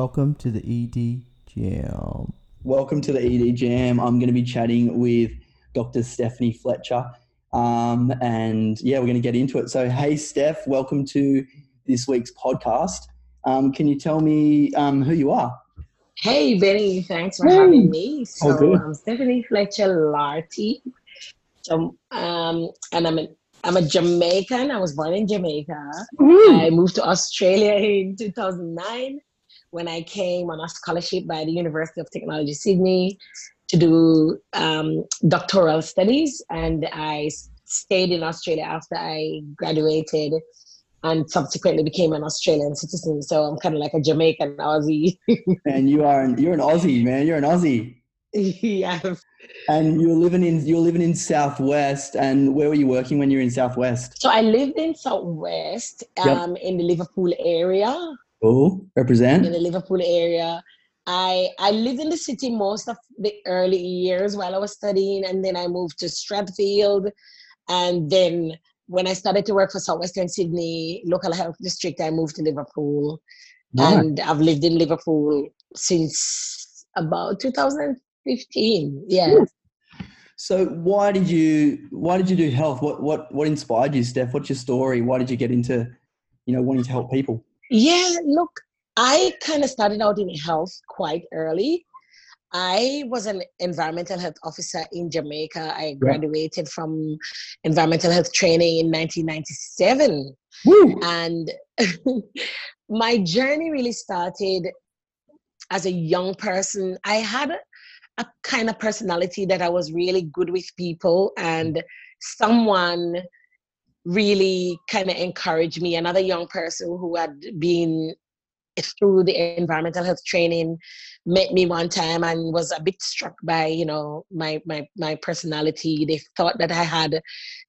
welcome to the ED Jam. Welcome to the ED Jam. I'm going to be chatting with Dr. Stephanie Fletcher. Um, and yeah, we're going to get into it. So, hey, Steph, welcome to this week's podcast. Um, can you tell me um, who you are? Hey, Benny, thanks for hey. having me. So, I'm Stephanie Fletcher Larty. So, um, and I'm an I'm a Jamaican. I was born in Jamaica. Mm. I moved to Australia in 2009 when I came on a scholarship by the University of Technology Sydney to do um, doctoral studies. And I stayed in Australia after I graduated and subsequently became an Australian citizen. So I'm kind of like a Jamaican Aussie. and you are an, you're an Aussie, man. You're an Aussie. yeah. And you're living in you're living in Southwest. And where were you working when you were in Southwest? So I lived in Southwest, um, yep. in the Liverpool area. Oh, represent in the Liverpool area. I I lived in the city most of the early years while I was studying, and then I moved to Strathfield, and then when I started to work for Southwestern Sydney Local Health District, I moved to Liverpool, and I've lived in Liverpool since about 2015. Yeah. So why did you why did you do health? What what what inspired you, Steph? What's your story? Why did you get into, you know, wanting to help people? Yeah, look, I kind of started out in health quite early. I was an environmental health officer in Jamaica. I graduated yeah. from environmental health training in 1997. Woo. And my journey really started as a young person. I had a, a kind of personality that I was really good with people and someone really kind of encouraged me. Another young person who had been through the environmental health training met me one time and was a bit struck by you know my my my personality they thought that i had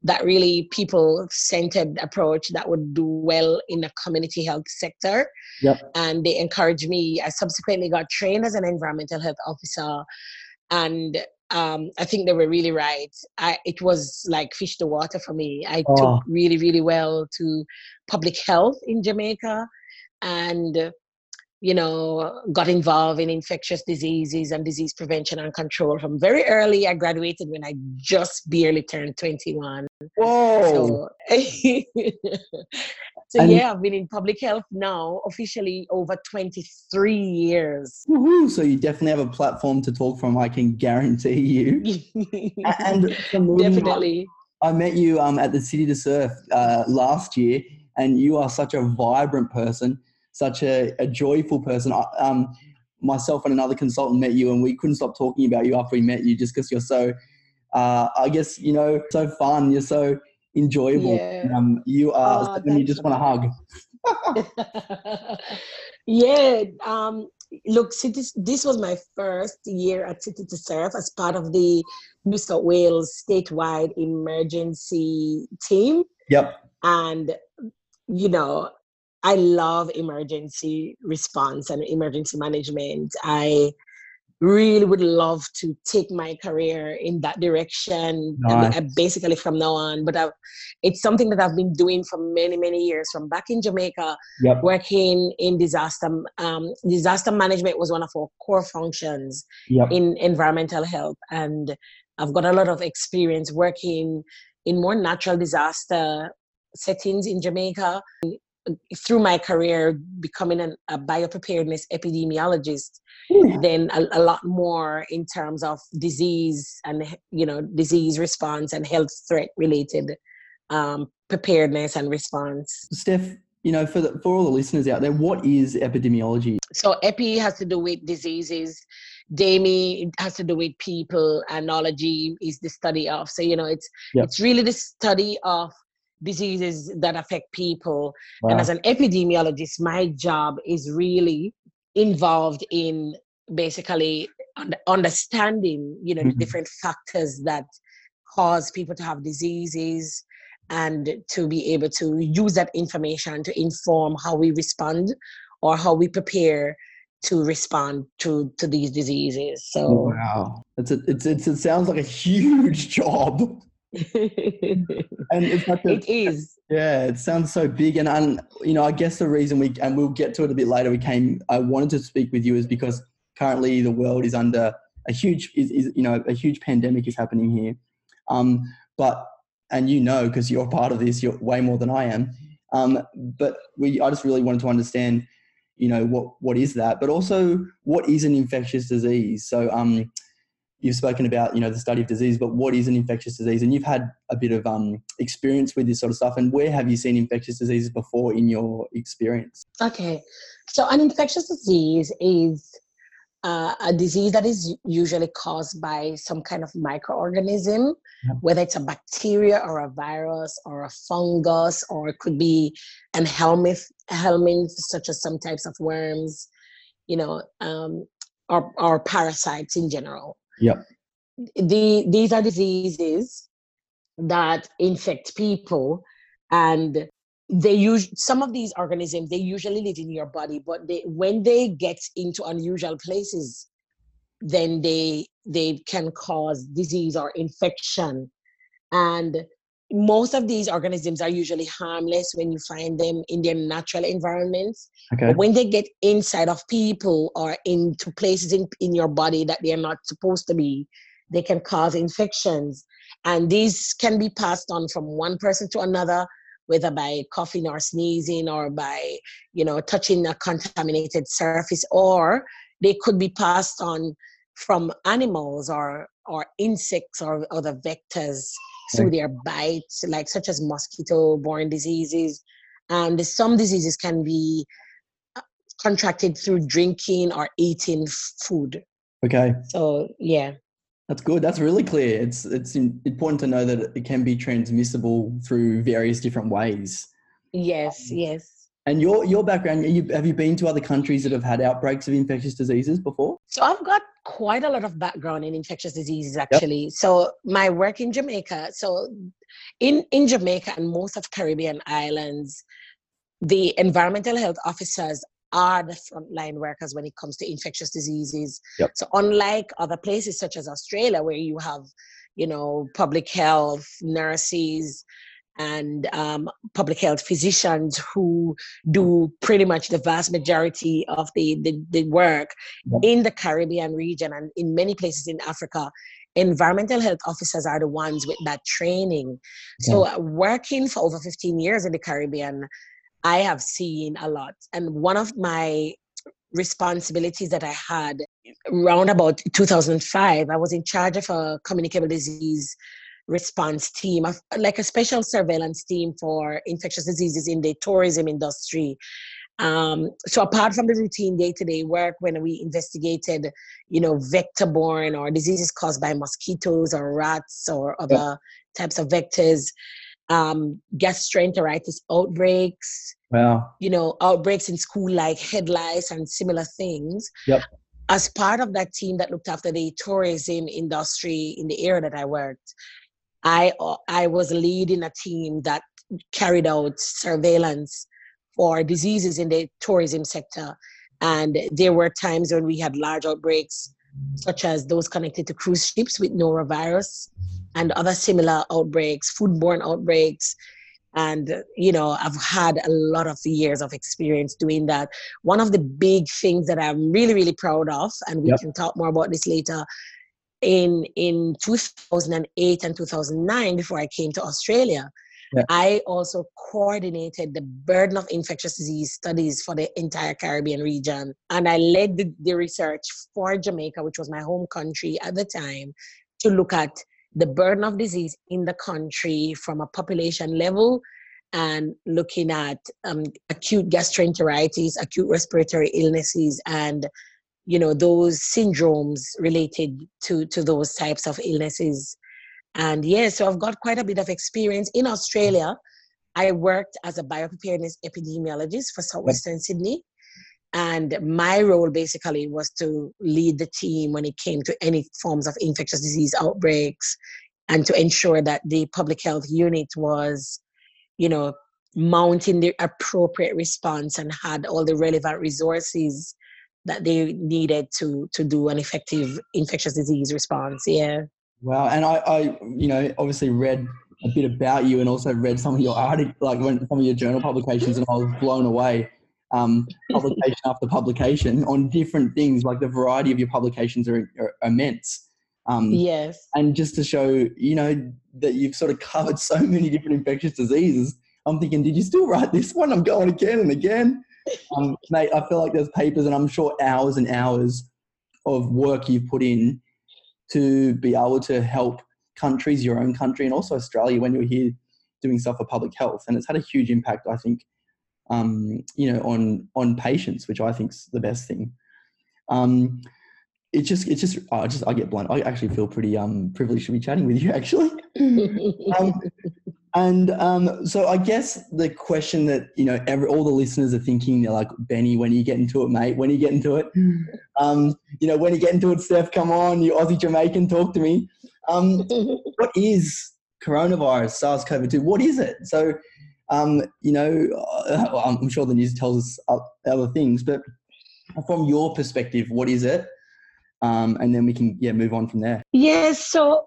that really people centered approach that would do well in the community health sector yep. and they encouraged me i subsequently got trained as an environmental health officer and um, I think they were really right. I, it was like fish to water for me. I oh. took really, really well to public health in Jamaica and, you know, got involved in infectious diseases and disease prevention and control from very early. I graduated when I just barely turned 21. Whoa. So, So and yeah, I've been in public health now officially over 23 years. Woo-hoo. So you definitely have a platform to talk from. I can guarantee you. and definitely, I met you um, at the City to Surf uh, last year, and you are such a vibrant person, such a, a joyful person. Um, myself and another consultant met you, and we couldn't stop talking about you after we met you, just because you're so. Uh, I guess you know, so fun. You're so enjoyable. Yeah. Um, you are oh, you just want to hug. yeah. Um, look, City, this was my first year at City to Surf as part of the New South Wales statewide emergency team. Yep. And, you know, I love emergency response and emergency management. I really would love to take my career in that direction nice. and basically from now on but I've, it's something that i've been doing for many many years from back in jamaica yep. working in disaster um, disaster management was one of our core functions yep. in environmental health and i've got a lot of experience working in more natural disaster settings in jamaica through my career becoming an, a biopreparedness epidemiologist then a, a, lot more in terms of disease and you know disease response and health threat related um, preparedness and response. Steph you know for the, for all the listeners out there what is epidemiology? So epi has to do with diseases. Demi has to do with people. And ology is the study of. So you know it's yep. it's really the study of diseases that affect people. Wow. And as an epidemiologist, my job is really involved in basically understanding, you know, mm-hmm. the different factors that cause people to have diseases and to be able to use that information to inform how we respond or how we prepare to respond to to these diseases so wow it's a, it's, it's it sounds like a huge job and it's not a, it is Yeah, it sounds so big, and, and you know, I guess the reason we and we'll get to it a bit later. We came. I wanted to speak with you is because currently the world is under a huge, is, is you know, a huge pandemic is happening here. Um, but and you know, because you're part of this, you're way more than I am. Um, but we, I just really wanted to understand, you know, what what is that, but also what is an infectious disease. So, um, you've spoken about you know the study of disease but what is an infectious disease? And you've had a bit of um, experience with this sort of stuff. And where have you seen infectious diseases before in your experience? Okay. So an infectious disease is uh, a disease that is usually caused by some kind of microorganism yep. whether it's a bacteria or a virus or a fungus or it could be an helminth helminth such as some types of worms you know um, or, or parasites in general Yep. The, these are diseases that infect people and they use some of these organisms they usually live in your body but they when they get into unusual places then they they can cause disease or infection and most of these organisms are usually harmless when you find them in their natural environments. Okay. But when they get inside of people or into places in, in your body that they're not supposed to be, they can cause infections. And these can be passed on from one person to another, whether by coughing or sneezing or by, you know, touching a contaminated surface, or they could be passed on from animals or or insects or other vectors through their bites, like such as mosquito-borne diseases, and some diseases can be uh, contracted through drinking or eating food. Okay. So yeah. That's good. That's really clear. It's it's important to know that it can be transmissible through various different ways. Yes. Yes. And your your background, you, have you been to other countries that have had outbreaks of infectious diseases before? So I've got quite a lot of background in infectious diseases actually. Yep. So my work in Jamaica, so in in Jamaica and most of Caribbean islands, the environmental health officers are the frontline workers when it comes to infectious diseases. Yep. So unlike other places such as Australia where you have, you know, public health, nurses, and um, public health physicians who do pretty much the vast majority of the, the, the work in the Caribbean region and in many places in Africa. Environmental health officers are the ones with that training. So, uh, working for over 15 years in the Caribbean, I have seen a lot. And one of my responsibilities that I had around about 2005, I was in charge of a communicable disease response team, like a special surveillance team for infectious diseases in the tourism industry. Um, so apart from the routine day-to-day work, when we investigated, you know, vector-borne or diseases caused by mosquitoes or rats or other yeah. types of vectors, um, gastroenteritis outbreaks, wow. you know, outbreaks in school like head lice and similar things. Yep. As part of that team that looked after the tourism industry in the area that I worked, I I was leading a team that carried out surveillance for diseases in the tourism sector, and there were times when we had large outbreaks, such as those connected to cruise ships with norovirus, and other similar outbreaks, foodborne outbreaks. And you know, I've had a lot of years of experience doing that. One of the big things that I'm really, really proud of, and we yep. can talk more about this later, in in 2008 and 2009 before i came to australia yeah. i also coordinated the burden of infectious disease studies for the entire caribbean region and i led the, the research for jamaica which was my home country at the time to look at the burden of disease in the country from a population level and looking at um, acute gastroenteritis, acute respiratory illnesses, and you know those syndromes related to to those types of illnesses. And yeah so i've got quite a bit of experience. In australia i worked as a biopreparedness epidemiologist for southwestern sydney. And my role basically was to lead the team when it came to any forms of infectious disease outbreaks and to ensure that the public health unit was you know mounting the appropriate response and had all the relevant resources that they needed to to do an effective infectious disease response. Yeah. Wow, and I, I, you know, obviously read a bit about you and also read some of your articles, like when, some of your journal publications, and I was blown away. Um, publication after publication on different things, like the variety of your publications are, are immense. Um, yes. And just to show, you know, that you've sort of covered so many different infectious diseases, I'm thinking, did you still write this one? I'm going again and again. Um, mate, I feel like there's papers and I'm sure hours and hours of work you've put in to be able to help countries, your own country, and also Australia when you're here doing stuff for public health. And it's had a huge impact, I think, um, you know, on on patients, which I think is the best thing. Um, it's just, it's just, I just, I get blunt. I actually feel pretty um, privileged to be chatting with you, actually. um, and um, so I guess the question that you know every, all the listeners are thinking, they're like, Benny, when you get into it, mate? When you get into it? Um, you know, when you get into it, Steph, come on, you Aussie Jamaican, talk to me. Um, what is coronavirus, SARS-CoV-2? What is it? So, um, you know, uh, I'm sure the news tells us other things, but from your perspective, what is it? Um, and then we can yeah move on from there. Yes. So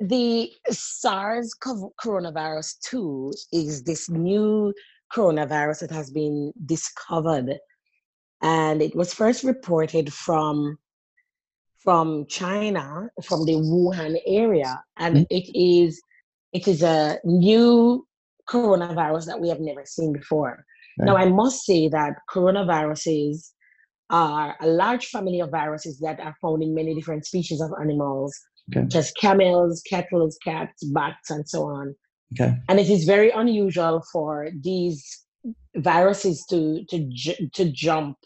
the SARS coronavirus 2 is this new coronavirus that has been discovered. And it was first reported from, from China, from the Wuhan area. And mm-hmm. it is it is a new coronavirus that we have never seen before. Right. Now, I must say that coronaviruses are a large family of viruses that are found in many different species of animals okay. just camels, cattle, cats, bats, and so on. Okay. And it is very unusual for these viruses to to to jump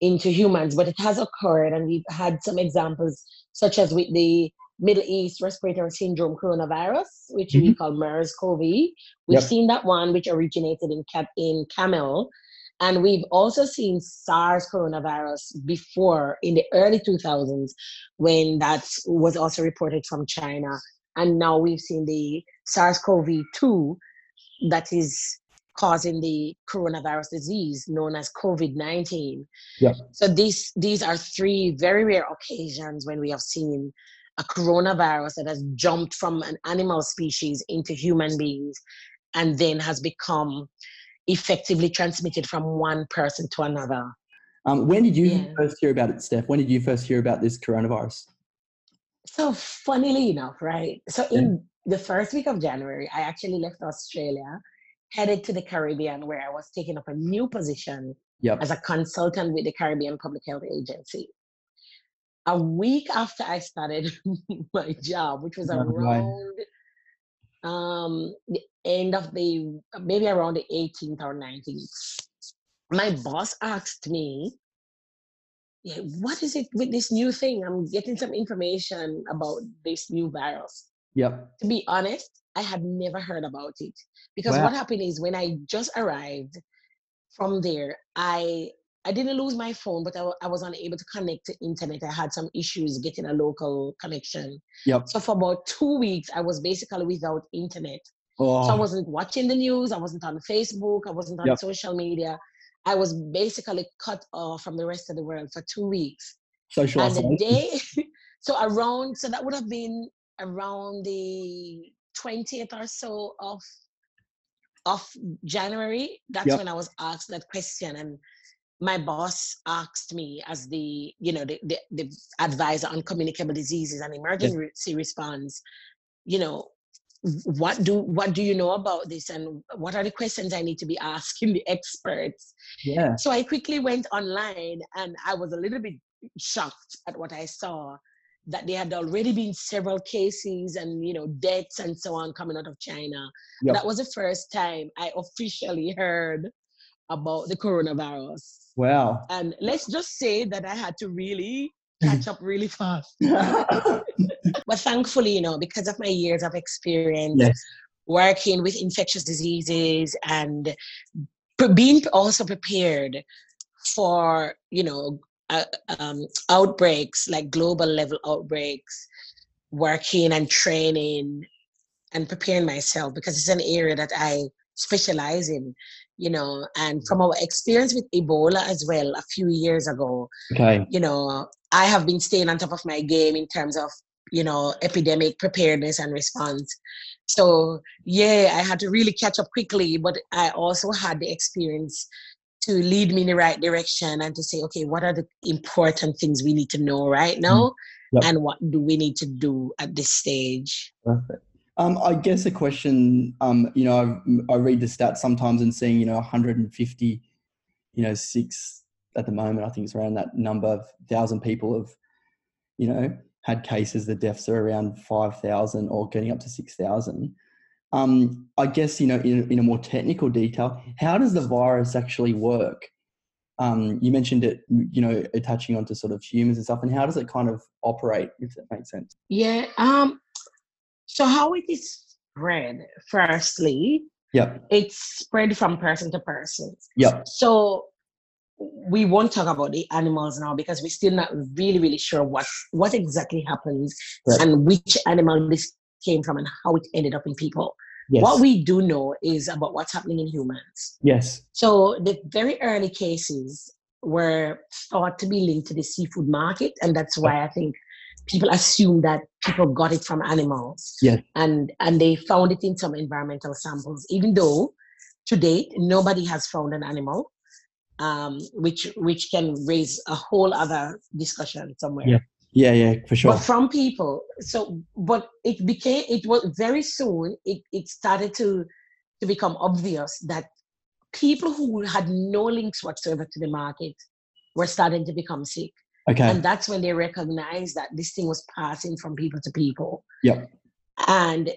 into humans, but it has occurred, and we've had some examples, such as with the Middle East respiratory syndrome coronavirus, which mm-hmm. we call MERS-CoV. We've yep. seen that one, which originated in cat in camel, and we've also seen SARS coronavirus before in the early 2000s when that was also reported from China. And now we've seen the SARS CoV 2 that is causing the coronavirus disease known as COVID 19. Yeah. So these, these are three very rare occasions when we have seen a coronavirus that has jumped from an animal species into human beings and then has become effectively transmitted from one person to another. Um, when did you yeah. first hear about it, Steph? When did you first hear about this coronavirus? So, funnily enough, right? So, in the first week of January, I actually left Australia, headed to the Caribbean, where I was taking up a new position yep. as a consultant with the Caribbean Public Health Agency. A week after I started my job, which was around um, the end of the maybe around the 18th or 19th, my boss asked me, yeah, what is it with this new thing? I'm getting some information about this new virus. Yep. To be honest, I had never heard about it because wow. what happened is when I just arrived from there, I I didn't lose my phone, but I, I was unable to connect to internet. I had some issues getting a local connection. Yep. So for about two weeks, I was basically without internet. Oh. So I oh. wasn't watching the news. I wasn't on Facebook. I wasn't on yep. social media. I was basically cut off from the rest of the world for two weeks. Social and the day, so around, so that would have been around the 20th or so of of January. That's yep. when I was asked that question, and my boss asked me as the you know the, the, the advisor on communicable diseases and emergency yes. response you know what do what do you know about this and what are the questions i need to be asking the experts yeah so i quickly went online and i was a little bit shocked at what i saw that there had already been several cases and you know deaths and so on coming out of china yep. that was the first time i officially heard about the coronavirus Wow. And let's just say that I had to really catch up really fast. but thankfully, you know, because of my years of experience yes. working with infectious diseases and being also prepared for, you know, uh, um, outbreaks like global level outbreaks, working and training and preparing myself because it's an area that I specialize in you know, and from our experience with Ebola as well a few years ago, okay. you know, I have been staying on top of my game in terms of, you know, epidemic preparedness and response. So yeah, I had to really catch up quickly, but I also had the experience to lead me in the right direction and to say, okay, what are the important things we need to know right mm. now? Yep. And what do we need to do at this stage? Perfect. Um, I guess a question, um, you know, I, I read the stats sometimes and seeing, you know, 150, you know, six at the moment, I think it's around that number of thousand people have, you know, had cases. The deaths are around 5,000 or getting up to 6,000. Um, I guess, you know, in, in a more technical detail, how does the virus actually work? Um, you mentioned it, you know, touching onto sort of humans and stuff, and how does it kind of operate, if that makes sense? Yeah. Um, so how it is spread, firstly, yeah, it's spread from person to person. Yeah. So we won't talk about the animals now because we're still not really, really sure what what exactly happens right. and which animal this came from and how it ended up in people. Yes. What we do know is about what's happening in humans. Yes. So the very early cases were thought to be linked to the seafood market, and that's why I think people assume that people got it from animals. Yes. And and they found it in some environmental samples, even though to date nobody has found an animal, um, which which can raise a whole other discussion somewhere. Yeah. Yeah, yeah, for sure. But from people, so but it became it was very soon it, it started to to become obvious that people who had no links whatsoever to the market were starting to become sick. Okay. And that's when they recognized that this thing was passing from people to people. Yep. And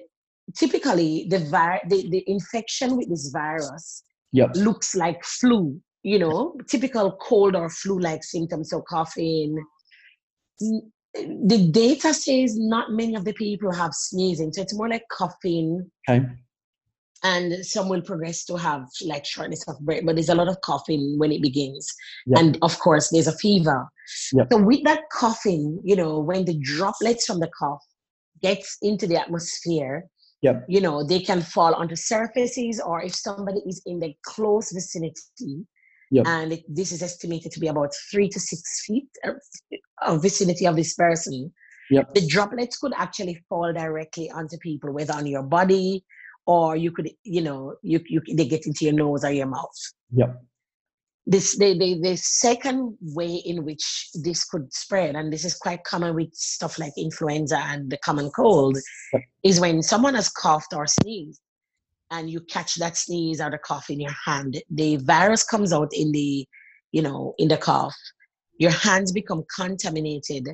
typically the vi- the, the infection with this virus yep. looks like flu, you know, typical cold or flu-like symptoms, so coughing, the data says not many of the people have sneezing, so it's more like coughing. Okay. And some will progress to have like shortness of breath, but there's a lot of coughing when it begins. And of course, there's a fever. So with that coughing, you know, when the droplets from the cough gets into the atmosphere, yep. you know, they can fall onto surfaces, or if somebody is in the close vicinity, Yep. And it, this is estimated to be about three to six feet of, of vicinity of this person. Yep. The droplets could actually fall directly onto people, whether on your body or you could, you know, you, you they get into your nose or your mouth. Yep. This the, the the second way in which this could spread, and this is quite common with stuff like influenza and the common cold, yep. is when someone has coughed or sneezed and you catch that sneeze or the cough in your hand, the virus comes out in the, you know, in the cough. Your hands become contaminated.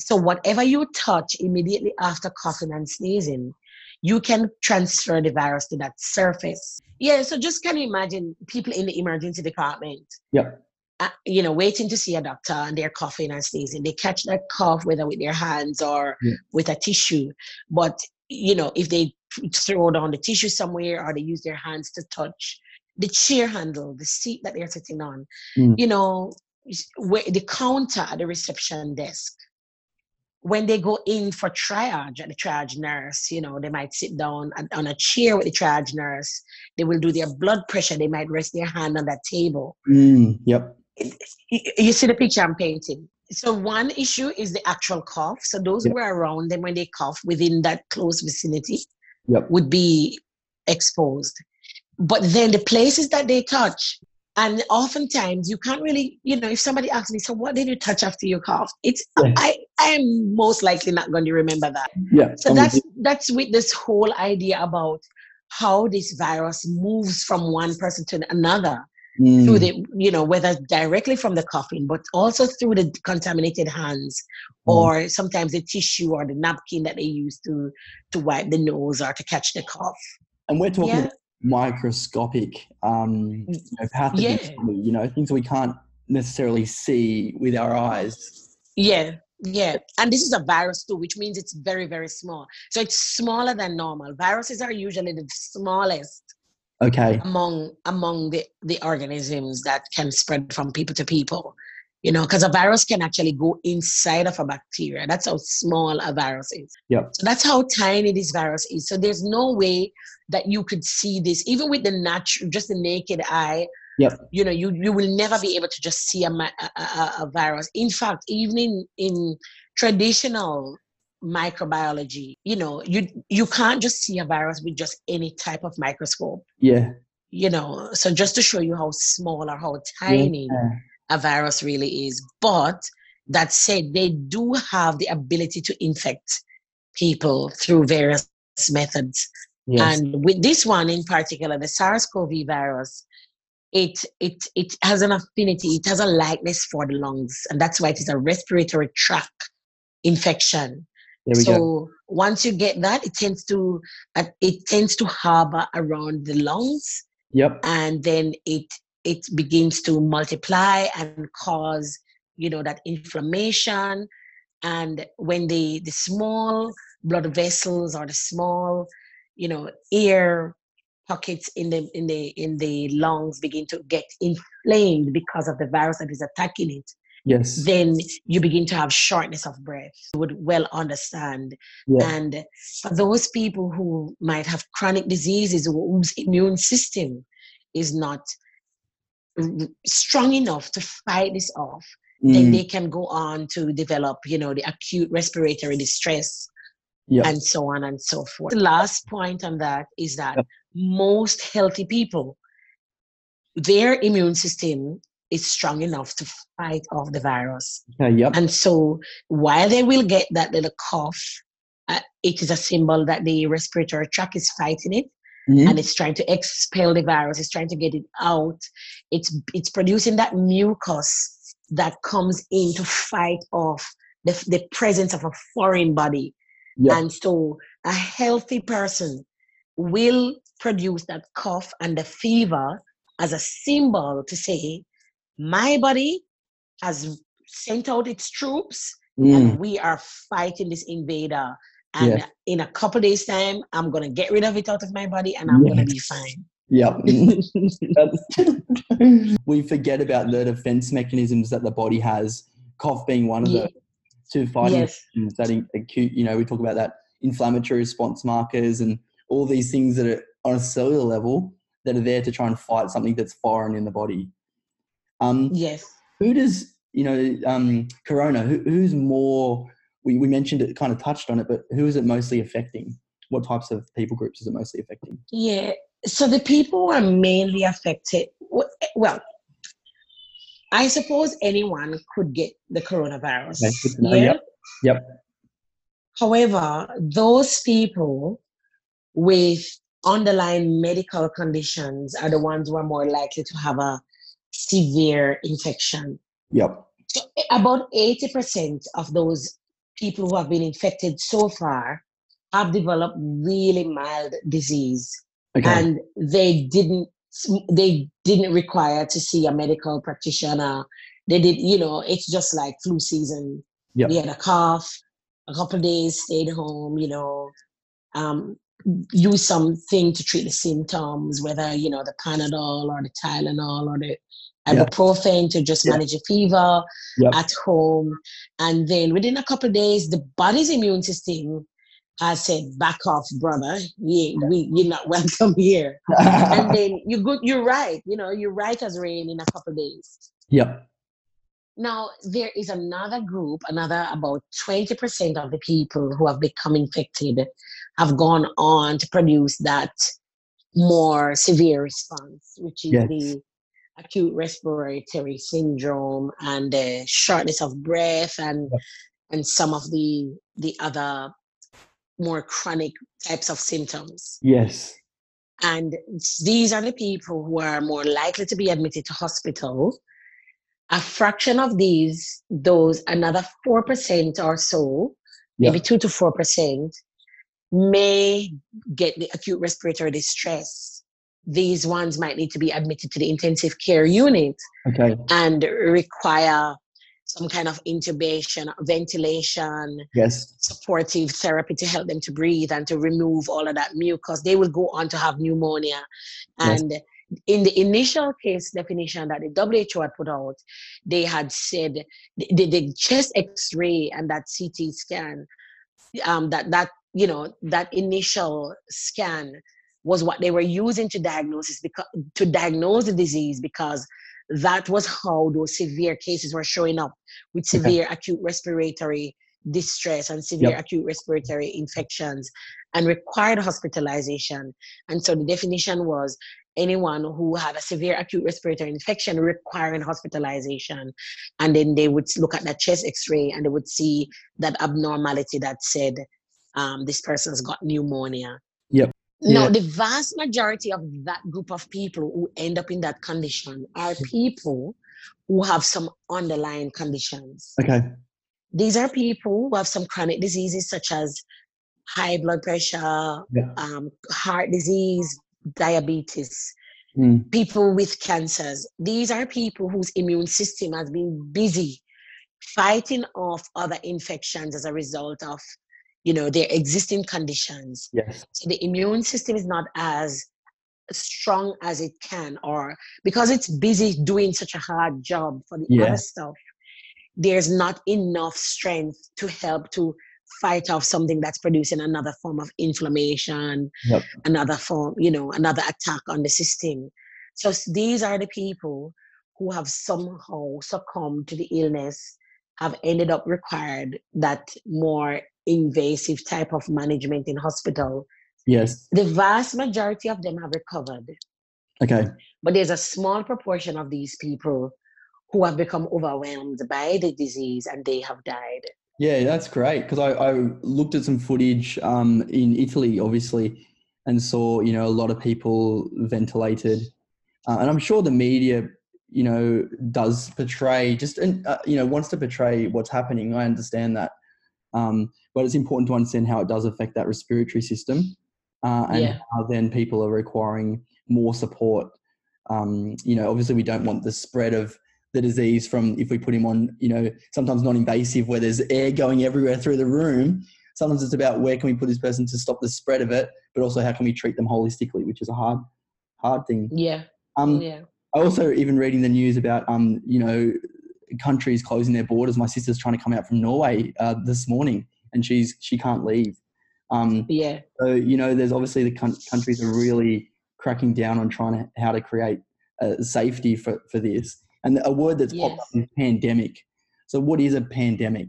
So whatever you touch immediately after coughing and sneezing, you can transfer the virus to that surface. Yeah, so just can you imagine people in the emergency department? Yeah. Uh, you know, waiting to see a doctor and they're coughing and sneezing. They catch that cough whether with their hands or yeah. with a tissue. But you know, if they throw down the tissue somewhere or they use their hands to touch the chair handle, the seat that they're sitting on, mm. you know, the counter at the reception desk. When they go in for triage at the triage nurse, you know, they might sit down on a chair with the triage nurse. They will do their blood pressure. They might rest their hand on that table. Mm, yep. You see the picture I'm painting so one issue is the actual cough. So those yep. who are around them when they cough within that close vicinity yep. would be exposed. But then the places that they touch, and oftentimes you can't really, you know, if somebody asks me, so what did you touch after you cough? It's yeah. I I am most likely not going to remember that. Yeah. So that's that's with this whole idea about how this virus moves from one person to another mm. through the you know whether directly from the coughing but also through the contaminated hands mm. or sometimes the tissue or the napkin that they use to to wipe the nose or to catch the cough and we're talking yeah. microscopic um you know, pathogens yeah. you know things we can't necessarily see with our eyes yeah yeah, and this is a virus too, which means it's very, very small. So it's smaller than normal. Viruses are usually the smallest okay. among among the the organisms that can spread from people to people you know because a virus can actually go inside of a bacteria. That's how small a virus is. Yeah so that's how tiny this virus is. So there's no way that you could see this even with the natural just the naked eye Yep. You know, you, you will never be able to just see a, a, a, a virus. In fact, even in, in traditional microbiology. You know, you you can't just see a virus with just any type of microscope. Yeah. You know, so just to show you how small or how tiny Yeah. a virus really is. But that said, they do have the ability to infect people through various methods. Yes. And with this one in particular, the SARS-CoV virus, it it it has an affinity, it has a likeness for the lungs, and that's why it is a respiratory tract infection. there we so go. once you get that, it tends to uh, it tends to harbor around the lungs, Yep. and then it it begins to multiply and cause you know that inflammation and when the the small blood vessels or the small you know air pockets in the in the in the lungs begin to get inflamed because of the virus that is attacking it Yes. then you begin to have shortness of breath you would well understand Yeah. and for those people who might have chronic diseases whose immune system is not strong enough to fight this off then Mm. they can go on to develop you know the acute respiratory distress Yep. and so on and so forth the last point on that is that most healthy people their immune system is strong enough to fight off the virus Okay. Yep. and so while they will get that little cough, uh, it is a symbol that the respiratory tract is fighting it Mhm. and it's trying to expel the virus, it's trying to get it out. It's it's producing that mucus that comes in to fight off the, the presence of a foreign body. Yep. And so a healthy person will produce that cough and the fever as a symbol to say, my body has sent out its troops Mm. and we are fighting this invader. And Yes. in a couple days' time, I'm gonna get rid of it out of my body and I'm gonna be fine. Yep. That's- we forget about the defense mechanisms that the body has, cough being one of Yeah. them, to fighting yes. that acute, you know, we talk about that inflammatory response markers and all these things that are on a cellular level that are there to try and fight something that's foreign in the body. Um, Yes. who does, you know, um, Corona, who, who's more, we, we mentioned it, kind of touched on it, but who is it mostly affecting? What types of people groups is it mostly affecting? Yeah. So the people are mainly affected, well, I suppose anyone could get the coronavirus. Okay, good to know, yep, yep. However, those people with underlying medical conditions are the ones who are more likely to have a severe infection. Yep. So about 80% of those people who have been infected so far have developed really mild disease Okay. and they didn't they didn't require to see a medical practitioner they did you know it's just like flu season Yep. we had a cough a couple of days stayed home you know um use something to treat the symptoms whether you know the panadol or the tylenol or the ibuprofen to just Yeah. manage a fever Yep. at home and then within a couple of days the body's immune system has said back off brother. We, we, you're not welcome here. And then you good you're right. You know you're right as rain in a couple of days. Yep. now there is another group another about 20% of the people who have become infected have gone on to produce that more severe response which is Yes. the acute respiratory syndrome and the shortness of breath and and some of the the other more chronic types of symptoms Yes. and these are the people who are more likely to be admitted to hospital. A fraction of these, those another 4% or so, Yep. maybe 2 to 4%, may get the acute respiratory distress. These ones might need to be admitted to the intensive care unit Okay. and require some kind of intubation, ventilation, Yes. supportive therapy to help them to breathe and to remove all of that mucus. They will go on to have pneumonia. Yes. And in the initial case definition that the WHO had put out, they had said the, the, the chest X-ray and that CT scan, um, that that you know that initial scan was what they were using to diagnose because to diagnose the disease because that was how those severe cases were showing up with Okay. severe acute respiratory distress and severe Yep. acute respiratory infections and required hospitalization. And so the definition was anyone who had a severe acute respiratory infection requiring hospitalization. And then they would look at that chest x ray and they would see that abnormality that said um, this person's got pneumonia. Yep. Now, Yeah. the vast majority of that group of people who end up in that condition are people who have some underlying conditions. Okay. These are people who have some chronic diseases such as high blood pressure, Yeah. um, heart disease, diabetes, Mm. people with cancers. These are people whose immune system has been busy fighting off other infections as a result of, you know, their existing conditions. Yes. So the immune system is not as strong as it can, or because it's busy doing such a hard job for the Yeah. other stuff, there's not enough strength to help to fight off something that's producing another form of inflammation, Yep. another form, you know, another attack on the system. So these are the people who have somehow succumbed to the illness, have ended up required that more invasive type of management in hospital. Yes. The vast majority of them have recovered, Okay. but there's a small proportion of these people who have become overwhelmed by the disease and they have died. Yeah, that's great because I, I looked at some footage um, in Italy, obviously, and saw you know a lot of people ventilated, uh, and I'm sure the media, you know, does portray just and uh, you know wants to portray what's happening. I understand that, um, but it's important to understand how it does affect that respiratory system, uh, and Yeah. how then people are requiring more support. Um, you know, obviously we don't want the spread of the disease from if we put him on, you know, sometimes non-invasive where there's air going everywhere through the room. Sometimes it's about where can we put this person to stop the spread of it, but also how can we treat them holistically, which is a hard, hard thing. Yeah, Um, yeah, I also even reading the news about, um, you know, countries closing their borders. My sister's trying to come out from Norway uh, this morning, and she's she can't leave. Um, yeah, so you know, there's obviously the coun- countries are really cracking down on trying to how to create uh, safety for, for this. And a word that's popped up is pandemic. So what is a pandemic?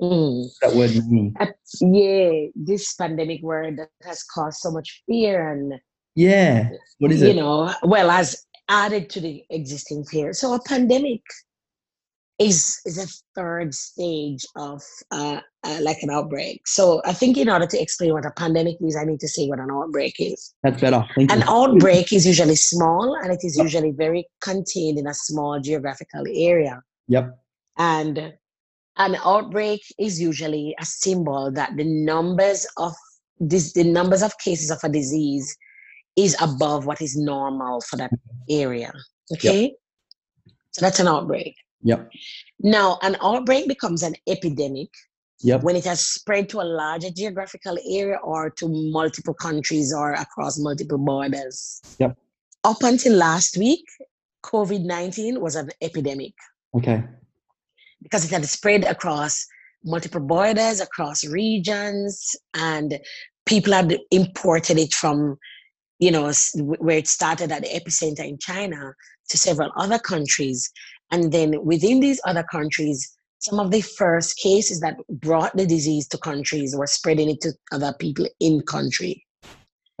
Mm. That word mean? yeah. This pandemic word that has caused so much fear and Yeah. What is you it? You know, well, has added to the existing fear. So a pandemic is is a third stage of uh, uh, like an outbreak. So I think in order to explain what a pandemic is, I need to say what an outbreak is. That's better. Thank An you. outbreak is usually small and it is usually very contained in a small geographical area. Yep. And an outbreak is usually a symbol that the numbers of this, the numbers of cases of a disease is above what is normal for that area. Okay. So that's an outbreak. Yep. Now, an outbreak becomes an epidemic Yep. when it has spread to a larger geographical area or to multiple countries or across multiple borders. Yep. Up until last week, COVID 19 was an epidemic Okay. because it had spread across multiple borders, across regions, and people had imported it from, you know, where it started at the epicenter in China to several other countries. And then within these other countries, some of the first cases that brought the disease to countries were spreading it to other people in country.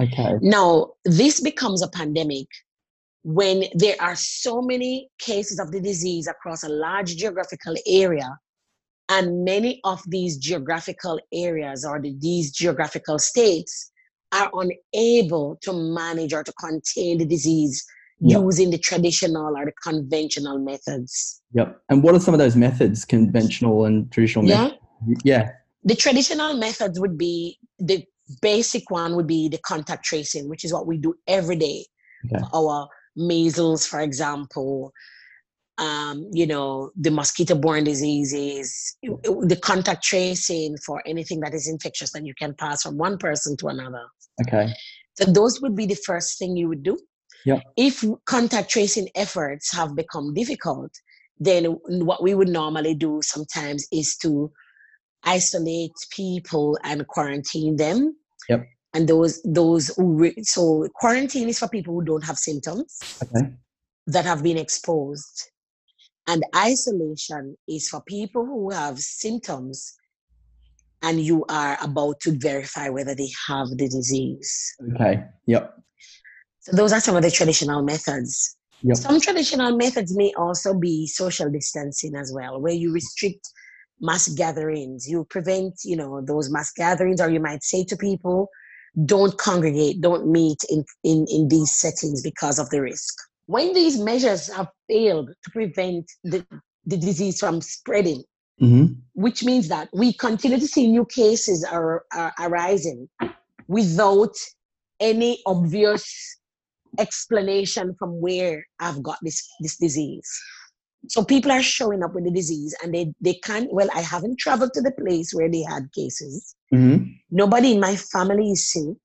Okay. Now, this becomes a pandemic when there are so many cases of the disease across a large geographical area, and many of these geographical areas or the, these geographical states are unable to manage or to contain the disease Yep. using the traditional or the conventional methods. Yep. And what are some of those methods, conventional and traditional Yeah. methods? Yeah. The traditional methods would be the basic one would be the contact tracing, which is what we do every day. Okay. Our measles, for example, um, you know, the mosquito-borne diseases, the contact tracing for anything that is infectious that you can pass from one person to another. Okay. So those would be the first thing you would do. Yep. If contact tracing efforts have become difficult, then what we would normally do sometimes is to isolate people and quarantine them. Yep. And those those who re- so quarantine is for people who don't have symptoms Okay. that have been exposed. And isolation is for people who have symptoms and you are about to verify whether they have the disease. Okay. Yep. So those are some of the traditional methods. Yep. Some traditional methods may also be social distancing as well, where you restrict mass gatherings. You prevent, you know, those mass gatherings, or you might say to people, don't congregate, don't meet in, in, in these settings because of the risk. When these measures have failed to prevent the, the disease from spreading, Mm-hmm. which means that we continue to see new cases are, are arising without any obvious explanation from where I've got this this disease. So people are showing up with the disease and they they can't well I haven't traveled to the place where they had cases. Mm-hmm. Nobody in my family is sick.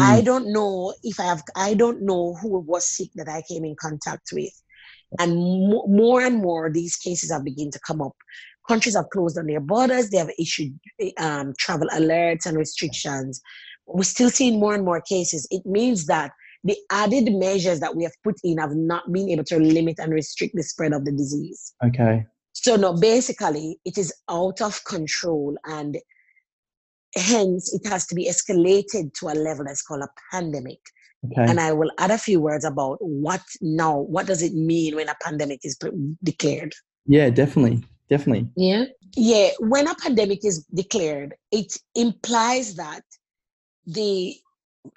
I don't know if I have I don't know who was sick that I came in contact with. And mo- more and more these cases have begun to come up. Countries have closed on their borders, they have issued um, travel alerts and restrictions. We're still seeing more and more cases. It means that the added measures that we have put in have not been able to limit and restrict the spread of the disease. Okay. So no, basically, it is out of control, and hence it has to be escalated to a level that's called a pandemic. Okay. And I will add a few words about what now. What does it mean when a pandemic is declared? yeah, definitely. Definitely. Yeah. Yeah. When a pandemic is declared, it implies that the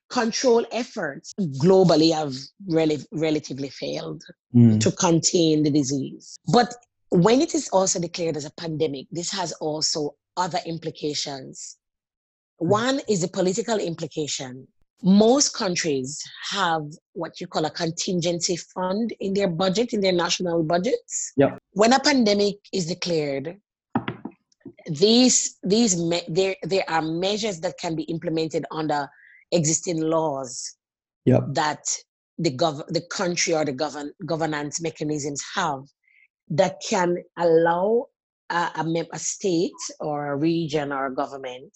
control efforts globally have rel- relatively failed Mm. to contain the disease. But when it is also declared as a pandemic, this has also other implications. One is the political implication. Most countries have what you call a contingency fund in their budget, in their national budgets. Yep. When a pandemic is declared, these these me- there there are measures that can be implemented under existing laws Yep. that the gov- the country or the govern governance mechanisms have that can allow a, a, mem- a state or a region or a government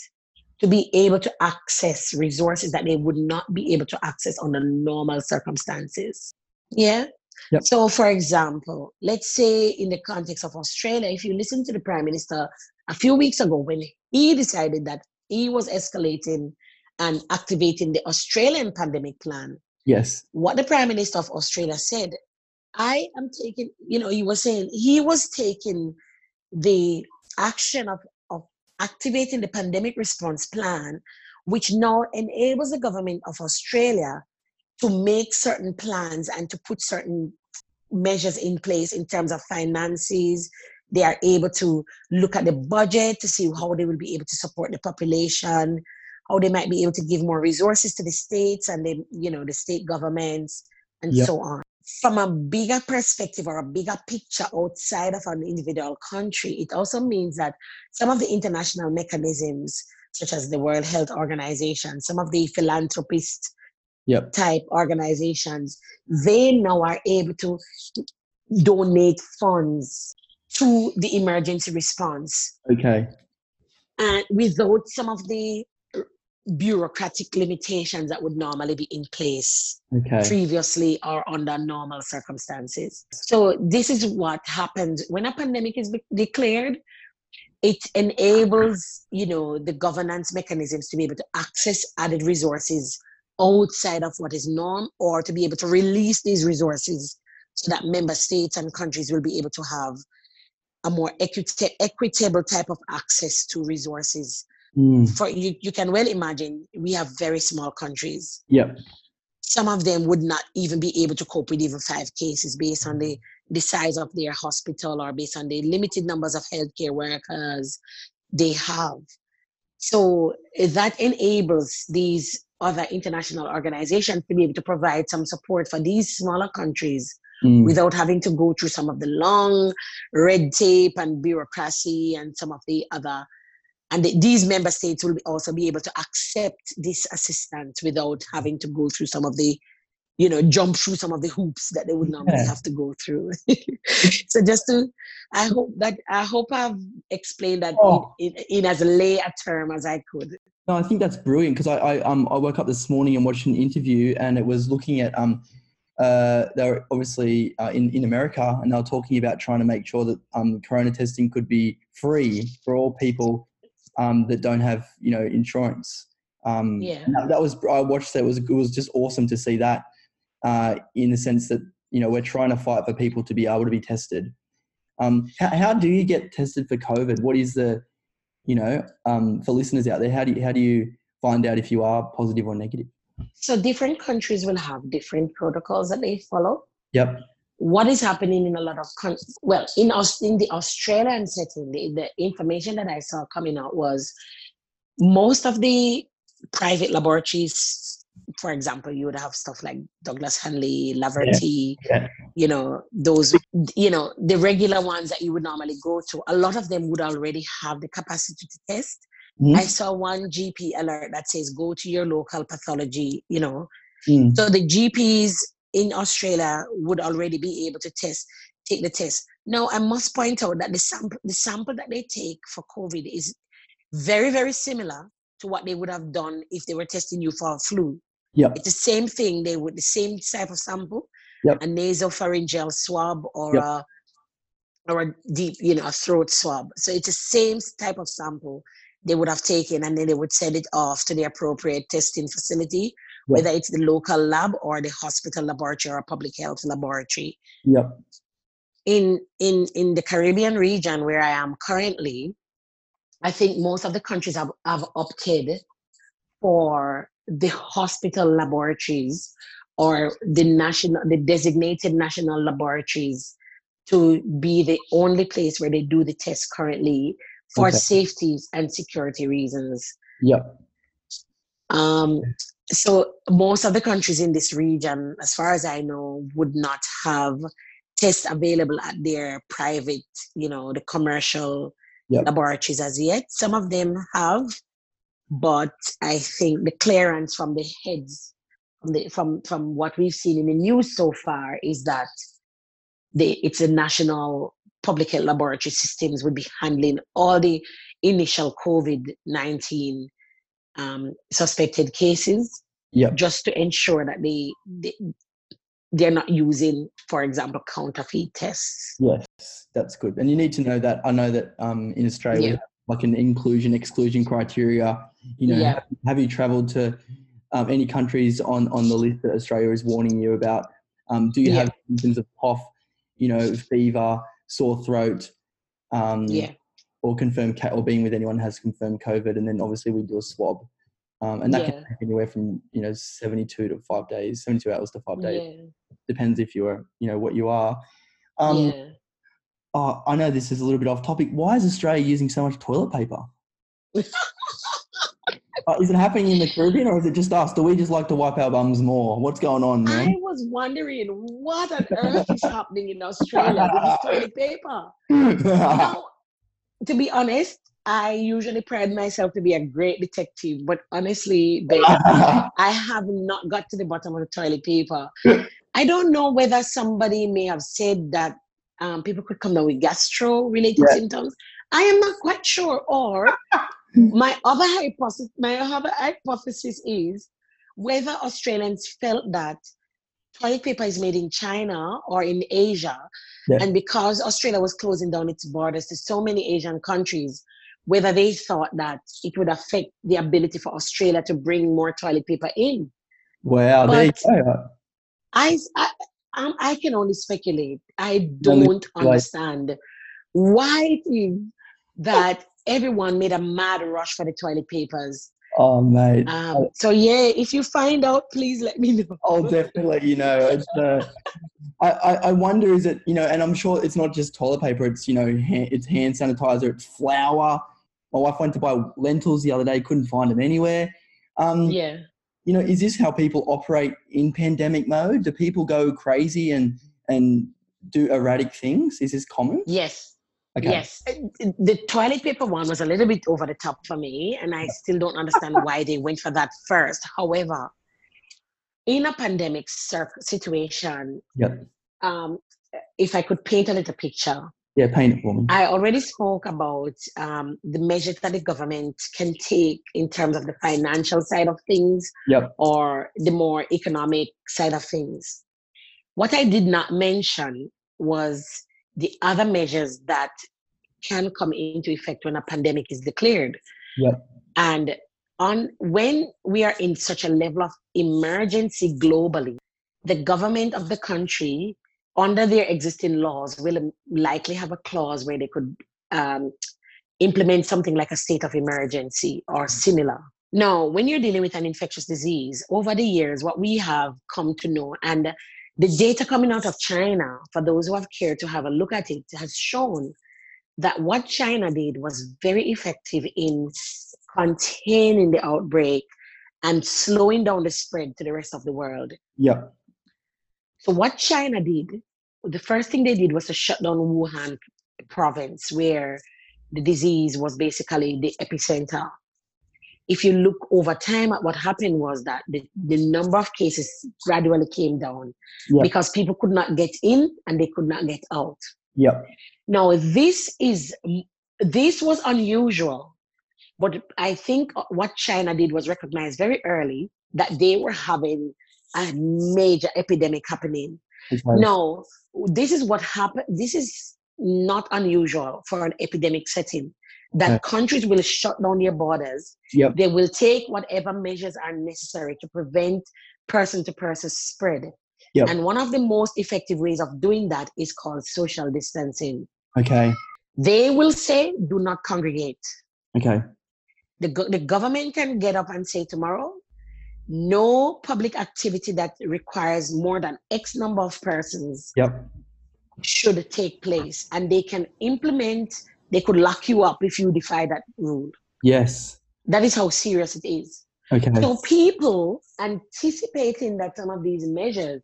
to be able to access resources that they would not be able to access under normal circumstances. Yeah. Yep. So, for example, let's say in the context of Australia, if you listen to the Prime Minister a few weeks ago when he decided that he was escalating and activating the Australian pandemic plan, Yes. what the Prime Minister of Australia said, I am taking, you know, he was saying he was taking the action of, of activating the pandemic response plan, which now enables the government of Australia to make certain plans and to put certain measures in place in terms of finances. They are able to look at the budget to see how they will be able to support the population, how they might be able to give more resources to the states and the you know the state governments and Yep. so on from a bigger perspective or a bigger picture outside of an individual country it also means that some of the international mechanisms such as the world health organization some of the philanthropist Yep. type organizations they now are able to donate funds to the emergency response Okay. and without some of the bureaucratic limitations that would normally be in place Okay. previously or under normal circumstances. So this is what happens when a pandemic is declared. It enables, you know, the governance mechanisms to be able to access added resources outside of what is norm, or to be able to release these resources so that member states and countries will be able to have a more equita- equitable type of access to resources. Mm. For you, you can well imagine we have very small countries Yeah. some of them would not even be able to cope with even five cases based on the, the size of their hospital or based on the limited numbers of healthcare workers they have. So eh, that enables these other international organizations to be able to provide some support for these smaller countries Mm. without having to go through some of the long red tape and bureaucracy and some of the other and the, these member states will be also be able to accept this assistance without having to go through some of the you know jump through some of the hoops that they would normally Yeah. have to go through so just to i hope that i hope i've explained that Oh. in, in, in as lay a term as i could No, I think that's brilliant because I, I um I woke up this morning and watched an interview and it was looking at um uh they're obviously uh, in in America and they were talking about trying to make sure that um corona testing could be free for all people um, that don't have you know insurance. Um, Yeah. that, that was I watched that it was it was just awesome to see that uh, in the sense that you know we're trying to fight for people to be able to be tested. Um, how, how do you get tested for COVID? What is the you know um, for listeners out there? How do you, how do you find out if you are positive or negative? So different countries will have different protocols that they follow. Yep. What is happening in a lot of con- well in Aus- in the Australian setting, the, the information that I saw coming out was most of the private laboratories, for example, you would have stuff like Douglass Hanly, Laverty, Yeah. you know, those, you know, the regular ones that you would normally go to. A lot of them would already have the capacity to test. Mhm. I saw one GP alert that says go to your local pathology, you know. Mm. So the GPs in Australia would already be able to test, take the test. Now I must point out that the sample, the sample that they take for COVID is very, very similar to what they would have done if they were testing you for a flu. Yep. It's the same thing. They would the same type of sample, Yep. a nasopharyngeal swab or Yep. a or a deep, you know, a throat swab. So it's the same type of sample they would have taken, and then they would send it off to the appropriate testing facility. Whether it's the local lab or the hospital laboratory or public health laboratory. Yep. In in in the Caribbean region where I am currently, I think most of the countries have, have opted for the hospital laboratories or the national the designated national laboratories to be the only place where they do the test currently for Okay. safety and security reasons. Yep. Um, so most of the countries in this region, as far as I know, would not have tests available at their private, you know, the commercial Yep. laboratories as yet. Some of them have, but I think the clearance from the heads, from the from from what we've seen in the news so far, is that the it's a national public health laboratory systems would be handling all the initial COVID nineteen um, suspected cases Yep. just to ensure that they, they they're not using, for example, counterfeit tests. Yes, that's good. And you need to know that. I know that um, in Australia, Yeah. like an inclusion exclusion criteria. You know, Yeah. have, have you travelled to um, any countries on on the list that Australia is warning you about? Um, do you Yeah. have symptoms of cough, you know, fever, sore throat, um, Yeah, or confirmed ca- or being with anyone has confirmed COVID? And then obviously we do a swab, um, and that Yeah. can take anywhere from you know seventy two to five days, seventy two hours to five days. yeah, Depends if you're you know what you are. Um, yeah. Oh, I know this is a little bit off topic. Why is Australia using so much toilet paper? Uh, is it happening in the Caribbean or is it just us? Do we just like to wipe our bums more? What's going on, man? I was wondering what on earth is happening in Australia with this toilet paper. Now, to be honest, I usually pride myself to be a great detective, but honestly, babe, I have not got to the bottom of the toilet paper. I don't know whether somebody may have said that um, people could come down with gastro-related Yeah. symptoms. I am not quite sure. Or my other hypothesis, my other hypothesis is whether Australians felt that toilet paper is made in China or in Asia, Yeah. and because Australia was closing down its borders to so many Asian countries, whether they thought that it would affect the ability for Australia to bring more toilet paper in. Well, But- go. I, I, um, I can only speculate. I don't understand why that everyone made a mad rush for the toilet papers. Oh, mate. Um, so yeah, if you find out, please let me know. I'll definitely, let you know, it's, uh, I, I, I wonder is it, you know, and I'm sure it's not just toilet paper, it's, you know, hand, it's hand sanitizer, it's flour. My wife went to buy lentils the other day, couldn't find them anywhere. Um, Yeah. you know, is this how people operate in pandemic mode? Do people go crazy and and do erratic things? Is this common? Yes. Okay. Yes. Uh, The toilet paper one was a little bit over the top for me, and I still don't understand why they went for that first. However, in a pandemic cir- situation, Yep. um, if I could paint a little picture, Yeah, paint it for me. I already spoke about um, the measures that the government can take in terms of the financial side of things Yep. or the more economic side of things. What I did not mention was the other measures that can come into effect when a pandemic is declared. Yep. And on when we are in such a level of emergency globally, the government of the country, under their existing laws, will likely have a clause where they could um, implement something like a state of emergency or similar. Now, when you're dealing with an infectious disease, over the years, what we have come to know, and the data coming out of China, for those who have cared to have a look at it, has shown that what China did was very effective in containing the outbreak and slowing down the spread to the rest of the world. Yeah. So, what China did, the first thing they did was to shut down Wuhan province, where the disease was basically the epicenter. If you look over time at what happened was that the, the number of cases gradually came down Yep. because people could not get in and they could not get out. Yeah. Now, this is this was unusual, but I think what China did was recognize very early that they were having a major epidemic happening. Okay. Now, this is what happened. This is not unusual for an epidemic setting. That countries will shut down their borders. Yep. They will take whatever measures are necessary to prevent person to person spread. Yep. And one of the most effective ways of doing that is called social distancing. Okay. They will say, do not congregate. Okay. The, go- the government can get up and say tomorrow, no public activity that requires more than X number of persons Yep. should take place. And they can implement, they could lock you up if you defy that rule. Yes. That is how serious it is. Okay. So people anticipating that some of these measures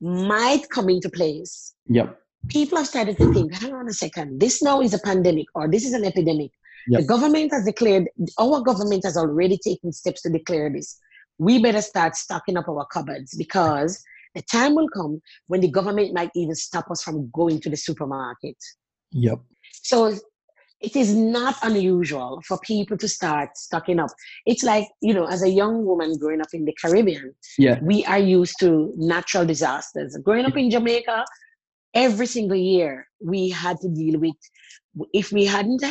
might come into place, Yep. people have started to think, hang on a second, this now is a pandemic or this is an epidemic. Yep. The government has declared, our government has already taken steps to declare this. We better start stocking up our cupboards because the time will come when the government might even stop us from going to the supermarket. Yep. So it is not unusual for people to start stocking up. It's like, you know, as a young woman growing up in the Caribbean, Yeah. we are used to natural disasters. Growing up in Jamaica, every single year we had to deal with, if we hadn't,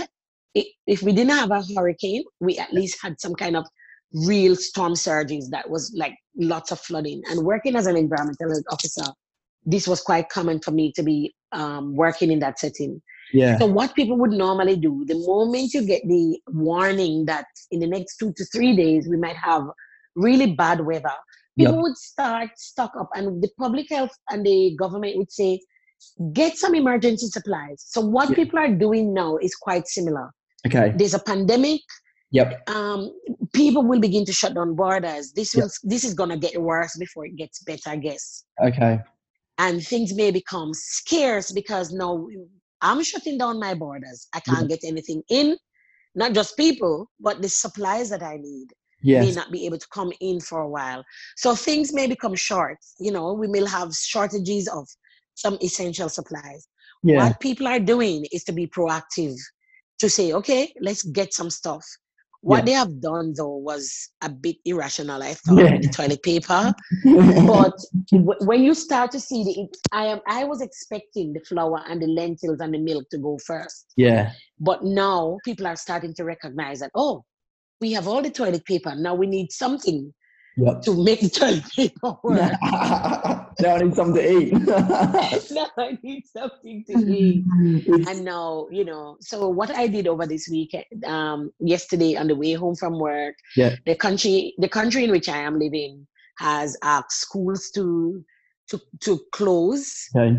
if we didn't have a hurricane, we at least had some kind of real storm surges that was like lots of flooding. And working as an environmental officer, this was quite common for me to be um, working in that setting. Yeah. So what people would normally do, the moment you get the warning that in the next two to three days we might have really bad weather, people Yep. would start stock up, and the public health and the government would say, get some emergency supplies. So what Yeah. people are doing now is quite similar. Okay. There's a pandemic. Yep. Um, people will begin to shut down borders. This Yep. will this is gonna get worse before it gets better, I guess Okay. and things may become scarce because now I'm shutting down my borders. I can't get anything in, not just people, but the supplies that I need may not be able to come in for a while. So things may become short. You know, we may have shortages of some essential supplies. Yeah. What people are doing is to be proactive, to say, okay, let's get some stuff. What Yeah. they have done though was a bit irrational, I thought, Yeah. the toilet paper but w- when you start to see the i am i was expecting the flour and the lentils and the milk to go first yeah. but now people are starting to recognize that oh we have all the toilet paper now we need something Yep. to make the toilet paper work now I need something to eat. now i need something to eat and now you know so what i did over this weekend um yesterday on the way home from work Yeah. the country the country in which i am living has asked schools to to to close okay.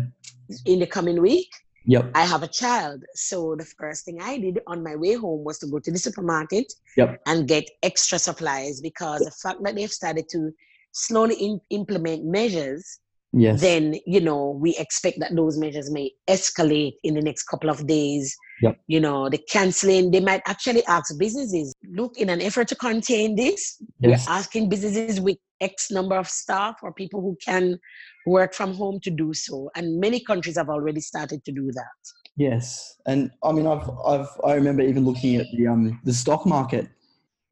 in the coming week Yep. i have a child so the first thing i did on my way home was to go to the supermarket Yep. and get extra supplies because the fact that they've started to slowly in, implement measures Yes. then you know we expect that those measures may escalate in the next couple of days Yep. you know the canceling they might actually ask businesses look in an effort to contain this yes. we're asking businesses with x number of staff or people who can work from home to do so and many countries have already started to do that Yes, and I mean, I've, I've, I remember even looking at the um the stock market,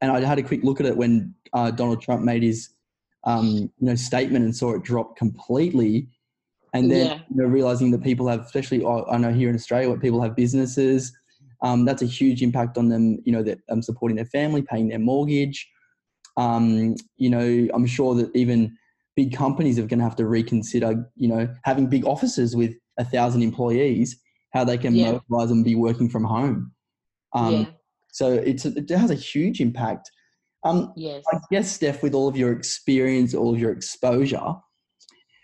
and I had a quick look at it when uh, Donald Trump made his, um, you know, statement and saw it drop completely, and then Yeah. you know, realizing that people have, especially I I know here in Australia, where people have businesses, Um, that's a huge impact on them. You know, that um, supporting their family, paying their mortgage. Um, you know, I'm sure that even big companies are going to have to reconsider. You know, having big offices with a thousand employees, how they can Yeah. mobilize and be working from home. Um, yeah. So it's it has a huge impact. Um, Yes. I guess, Steph, with all of your experience, all of your exposure,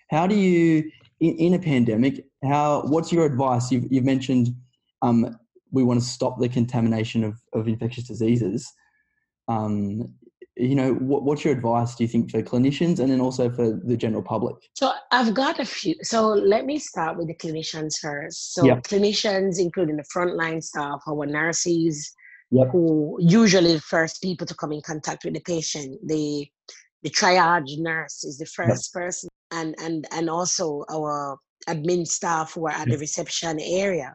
how do you, in, in a pandemic, how what's your advice? You've, you've mentioned um, we want to stop the contamination of, of infectious diseases. Um, you know, what, what's your advice, do you think, for clinicians and then also for the general public? So I've got a few. So let me start with the clinicians first. So Yeah. clinicians, including the frontline staff, our nurses, Yep. who usually the first people to come in contact with the patient. The the triage nurse is the first person, and and and also our admin staff who are at the reception area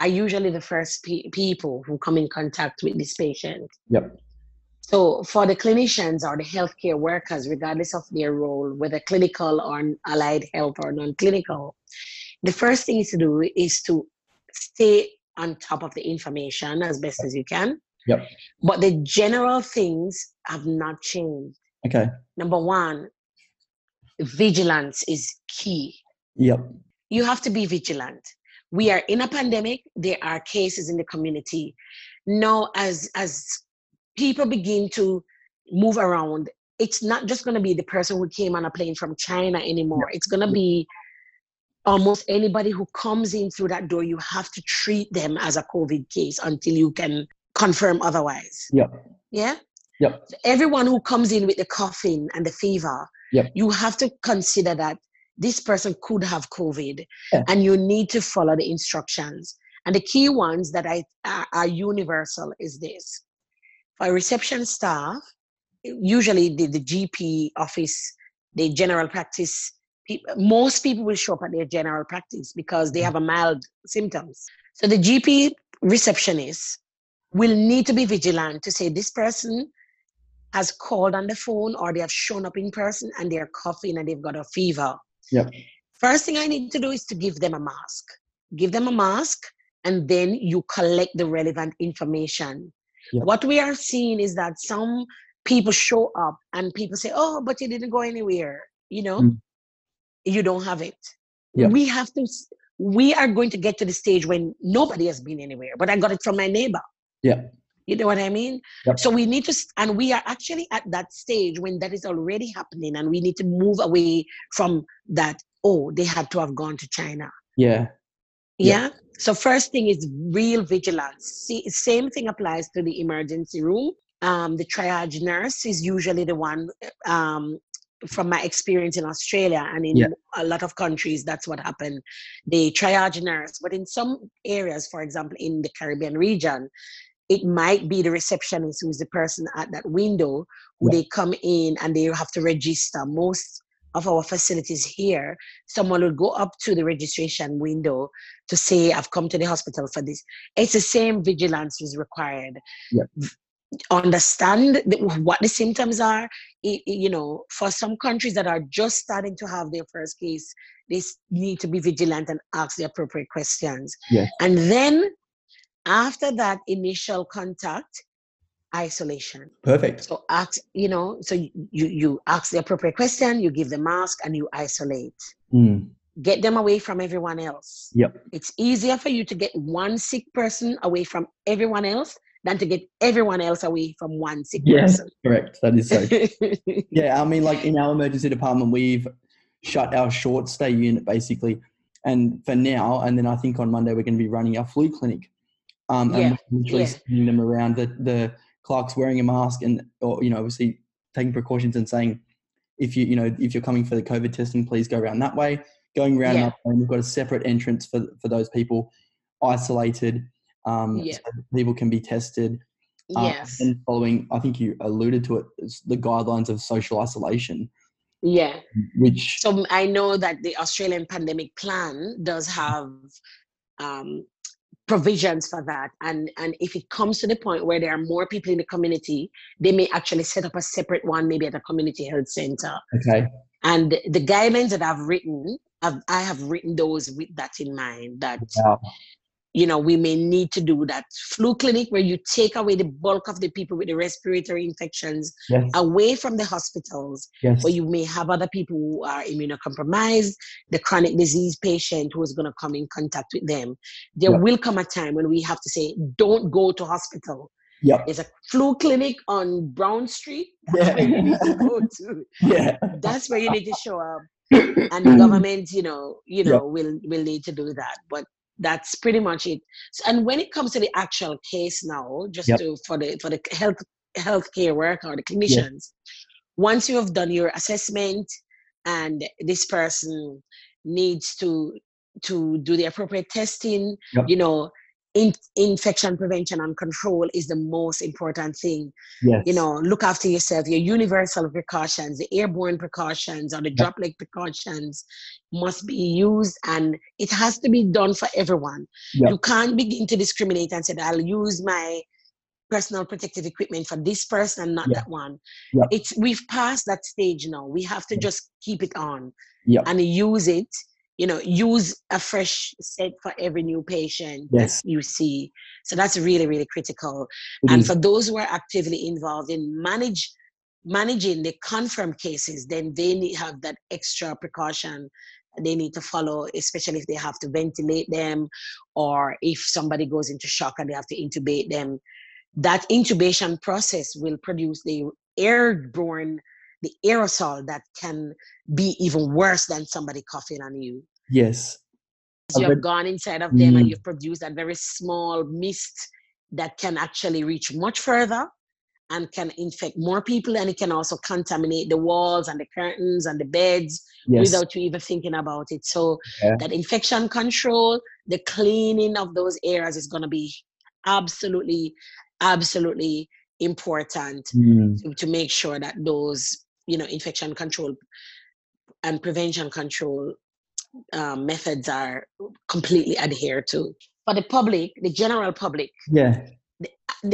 are usually the first pe- people who come in contact with this patient. Yep. So for the clinicians or the healthcare workers, regardless of their role, whether clinical or allied health or non-clinical, the first thing is to do is to stay on top of the information as best as you can. Yep. But the general things have not changed. Okay. Number one, vigilance is key. Yep. You have to be vigilant. We are in a pandemic. There are cases in the community. Now, as as people begin to move around, it's not just going to be the person who came on a plane from China anymore. It's going to be almost anybody who comes in through that door. You have to treat them as a COVID case until you can confirm otherwise. Yep. Yeah. Yep. Everyone who comes in with the coughing and the fever, Yep. you have to consider that this person could have COVID, Yeah. and you need to follow the instructions. And the key ones that I are, are universal is this: for reception staff, usually the, the GP office, the general practice. Peop- Most people will show up at their general practice because they have a mild symptoms. So the GP receptionist will need to be vigilant to say this person has called on the phone or they have shown up in person and they're coughing and they've got a fever. Yeah. First thing I need to do is to give them a mask. Give them a mask and then you collect the relevant information. Yep. What we are seeing is that some people show up and people say, Oh, but you didn't go anywhere. You know, Mm. You don't have it. Yep. We have to, we are going to get to the stage when nobody has been anywhere, but I got it from my neighbor. Yeah. You know what I mean? Yep. So we need to, and we are actually at that stage when that is already happening, and we need to move away from that. Oh, they had to have gone to China. Yeah. Yeah. Yeah. So first thing is real vigilance. See, same thing applies to the emergency room. Um, the triage nurse is usually the one. Um, from my experience in Australia and in Yeah. a lot of countries, that's what happened. The triage nurse, but in some areas, for example, in the Caribbean region, it might be the receptionist who's the person at that window who Yeah. they come in and they have to register. Most of our facilities here, someone will go up to the registration window to say, I've come to the hospital for this. It's the same vigilance is required. Yeah. Understand the, what the symptoms are. You know, for some countries that are just starting to have their first case, they need to be vigilant and ask the appropriate questions. Yes. And then after that initial contact, isolation. Perfect. So ask, you know, so you you ask the appropriate question, you give the mask, and you isolate. Mm. Get them away from everyone else. Yep. It's easier for you to get one sick person away from everyone else than to get everyone else away from one sick Yes. Correct. That is so. Yeah, I mean, like in our emergency department, we've shut our short stay unit basically, and for now, and then I think on Monday we're going to be running our flu clinic, um, Yeah, and literally yeah. sending them around. The the clerk's wearing a mask and, or you know, obviously taking precautions and saying, if you you know if you're coming for the COVID testing, please go around that way. Going around, Yeah. another way, and we've got a separate entrance for for those people, isolated, um, Yeah. so people can be tested. uh, yes. and following, I think you alluded to it, the guidelines of social isolation yeah. which So I know that the Australian pandemic plan does have um, provisions for that, and and if it comes to the point where there are more people in the community, they may actually set up a separate one, maybe at a community health center. okay And the guidelines that I've written, I've, I have written those with that in mind. That wow. You know, we may need to do that flu clinic where you take away the bulk of the people with the respiratory infections Yes. away from the hospitals, Yes. where you may have other people who are immunocompromised, the chronic disease patient who is going to come in contact with them. There Yeah. will come a time when we have to say, don't go to hospital. Yeah. There's a flu clinic on Brown Street. That's Yeah. where you need to go to. Yeah. That's where you need to show up and the government, you know, you know, Yep. will will need to do that. But that's pretty much it. And when it comes to the actual case now, just Yep. to for the for the health healthcare worker or the clinicians, once you have done your assessment and this person needs to to do the appropriate testing, Yep. you know, in, infection prevention and control is the most important thing Yes. you know, look after yourself. Your universal precautions, the airborne precautions or the droplet precautions must be used and it has to be done for everyone. Yep. You can't begin to discriminate and say, I'll use my personal protective equipment for this person and not Yeah. that one. Yep. It's we've passed that stage now. We have to just keep it on Yep. and use it. You know, use a fresh set for every new patient Yes. that you see. So that's really, really critical It and for those who are actively involved in manage managing the confirmed cases then they need have that extra precaution they need to follow especially if they have to ventilate them or if somebody goes into shock and they have to intubate them that intubation process will produce the airborne the aerosol that can be even worse than somebody coughing on you yes. so you I've gone inside of them and Mm. you've produced that very small mist that can actually reach much further and can infect more people and it can also contaminate the walls and the curtains and the beds Yes. without you even thinking about it so Yeah. that infection control the cleaning of those areas is going to be absolutely absolutely important Mm. to, to make sure that those you know infection control and prevention control um, methods are completely adhered to for the public the general public Yeah.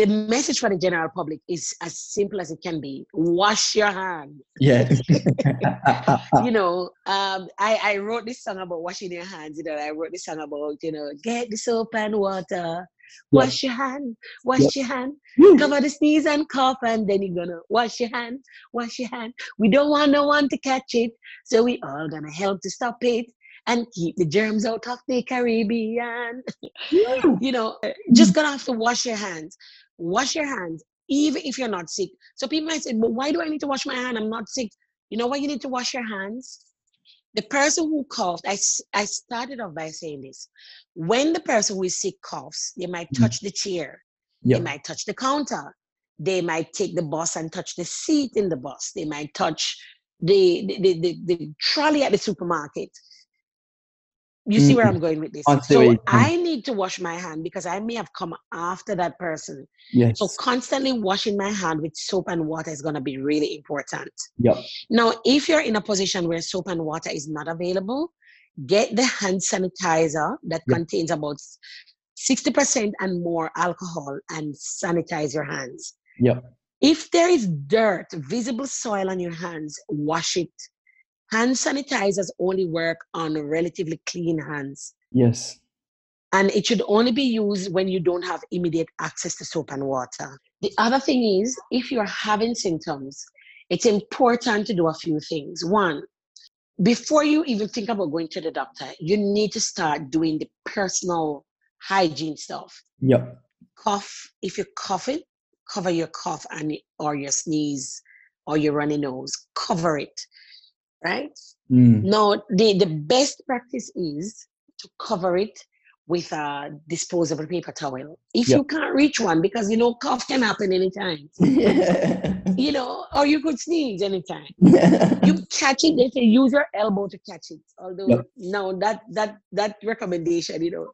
the message for the general public is as simple as it can be wash your hands Yeah. you know um, I, I wrote this song about washing your hands you know i wrote this song about you know get the soap and water wash your hand wash your hand. Woo. cover the sneeze and cough and then you're gonna wash your hand wash your hand. We don't want no one to catch it so we all gonna help to stop it and keep the germs out of the caribbean. Woo. you know hmm. just gonna have to wash your hands wash your hands even if you're not sick. So people might say but why do i need to wash my hand? I'm not sick. You know why you need to wash your hands the person who coughed I started off by saying this when the person who is sick coughs they might Mhm. touch the chair they might touch the counter. They might take the bus and touch the seat in the bus. They might touch the the, the, the, the trolley at the supermarket. You see where. I'm going with this? I So I need to wash my hand because I may have come after that person. Yes. So constantly washing my hand with soap and water is going to be really important. Yep. Now, if you're in a position where soap and water is not available, get the hand sanitizer that Yep. contains about 60% and more alcohol and sanitize your hands. Yep. If there is dirt, visible soil on your hands, wash it. Hand sanitizers only work on relatively clean hands. Yes. And it should only be used when you don't have immediate access to soap and water. The other thing is, if you're having symptoms, it's important to do a few things. One, before you even think about going to the doctor, you need to start doing the personal hygiene stuff. Yep. Cough, if you're coughing, cover your cough and or your sneeze or your runny nose, cover it, right? Mm. No, the, the best practice is to cover it with a disposable paper towel. If Yep. you can't reach one, because you know cough can happen anytime, you know, or you could sneeze anytime. You catch it, they say use your elbow to catch it. Although Yep. no, that that that recommendation, you know.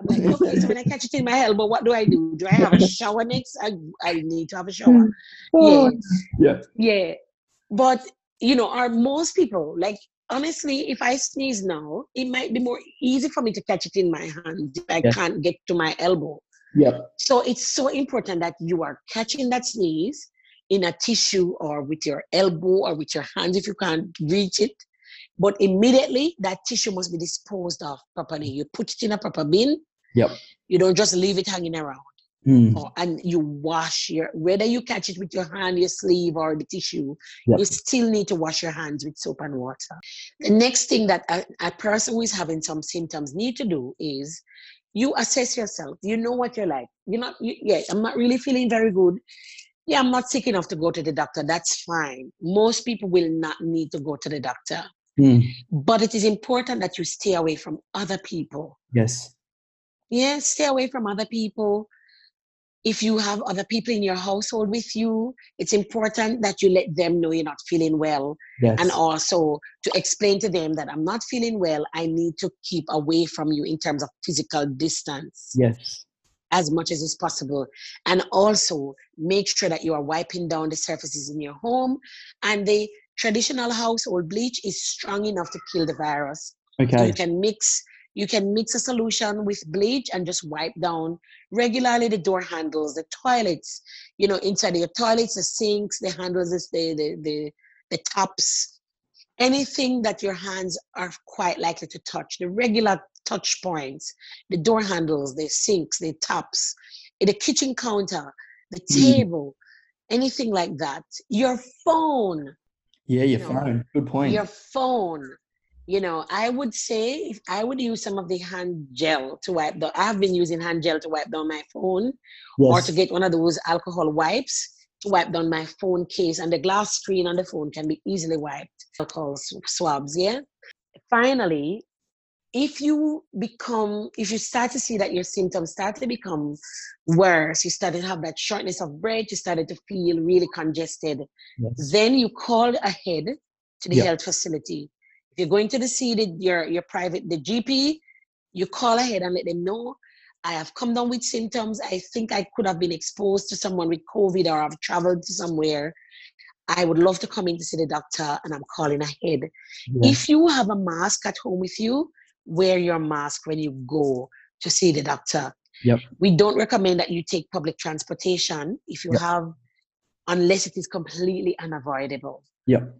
I'm like, okay, so when I catch it in my elbow, what do I do? Do I have a shower next? I I need to have a shower. Oh, Yeah. yeah. Yeah. But you know, are most people like honestly, if I sneeze now, it might be more easy for me to catch it in my hand if I Yeah. can't get to my elbow. Yeah. So it's so important that you are catching that sneeze in a tissue or with your elbow or with your hands if you can't reach it. But immediately that tissue must be disposed of properly. You put it in a proper bin. Yep. you don't just leave it hanging around. Mm. Or, and you wash your whether you catch it with your hand, your sleeve, or the tissue, Yep. you still need to wash your hands with soap and water. The next thing that a, a person who is having some symptoms need to do is you assess yourself. You know what you're like. You're not, you, yeah, I'm not really feeling very good. Yeah, I'm not sick enough to go to the doctor. That's fine. Most people will not need to go to the doctor. Mm. But it is important that you stay away from other people. Yes. Yeah, stay away from other people. If you have other people in your household with you, it's important that you let them know you're not feeling well. Yes. And also to explain to them that I'm not feeling well. I need to keep away from you in terms of physical distance yes. as much as is possible. And also make sure that you are wiping down the surfaces in your home. And the traditional household bleach is strong enough to kill the virus. So Okay. you can mix you can mix a solution with bleach and just wipe down regularly the door handles, the toilets, you know, inside your toilets, the sinks, the handles, the the the, the taps, anything that your hands are quite likely to touch, the regular touch points, the door handles, the sinks, the taps, the kitchen counter, the Mm. table, anything like that. Your phone, Yeah, your No. phone. Good point. your phone you know i would say if i would use some of the hand gel to wipe the i've been using hand gel to wipe down my phone or to get one of those alcohol wipes to wipe down my phone case and the glass screen on the phone can be easily wiped alcohol sw- swabs yeah finally if you become if you start to see that your symptoms start to become worse you started to have that shortness of breath you started to feel really congested yes. then you call ahead to the Yeah. health facility. If you're going to the see the, your your private the GP, you call ahead and let them know. I have come down with symptoms. I think I could have been exposed to someone with COVID or I've traveled to somewhere. I would love to come in to see the doctor and I'm calling ahead. yes. If you have a mask at home with you, wear your mask when you go to see the doctor. Yep. We don't recommend that you take public transportation if you Yep. have, unless it is completely unavoidable. Yep.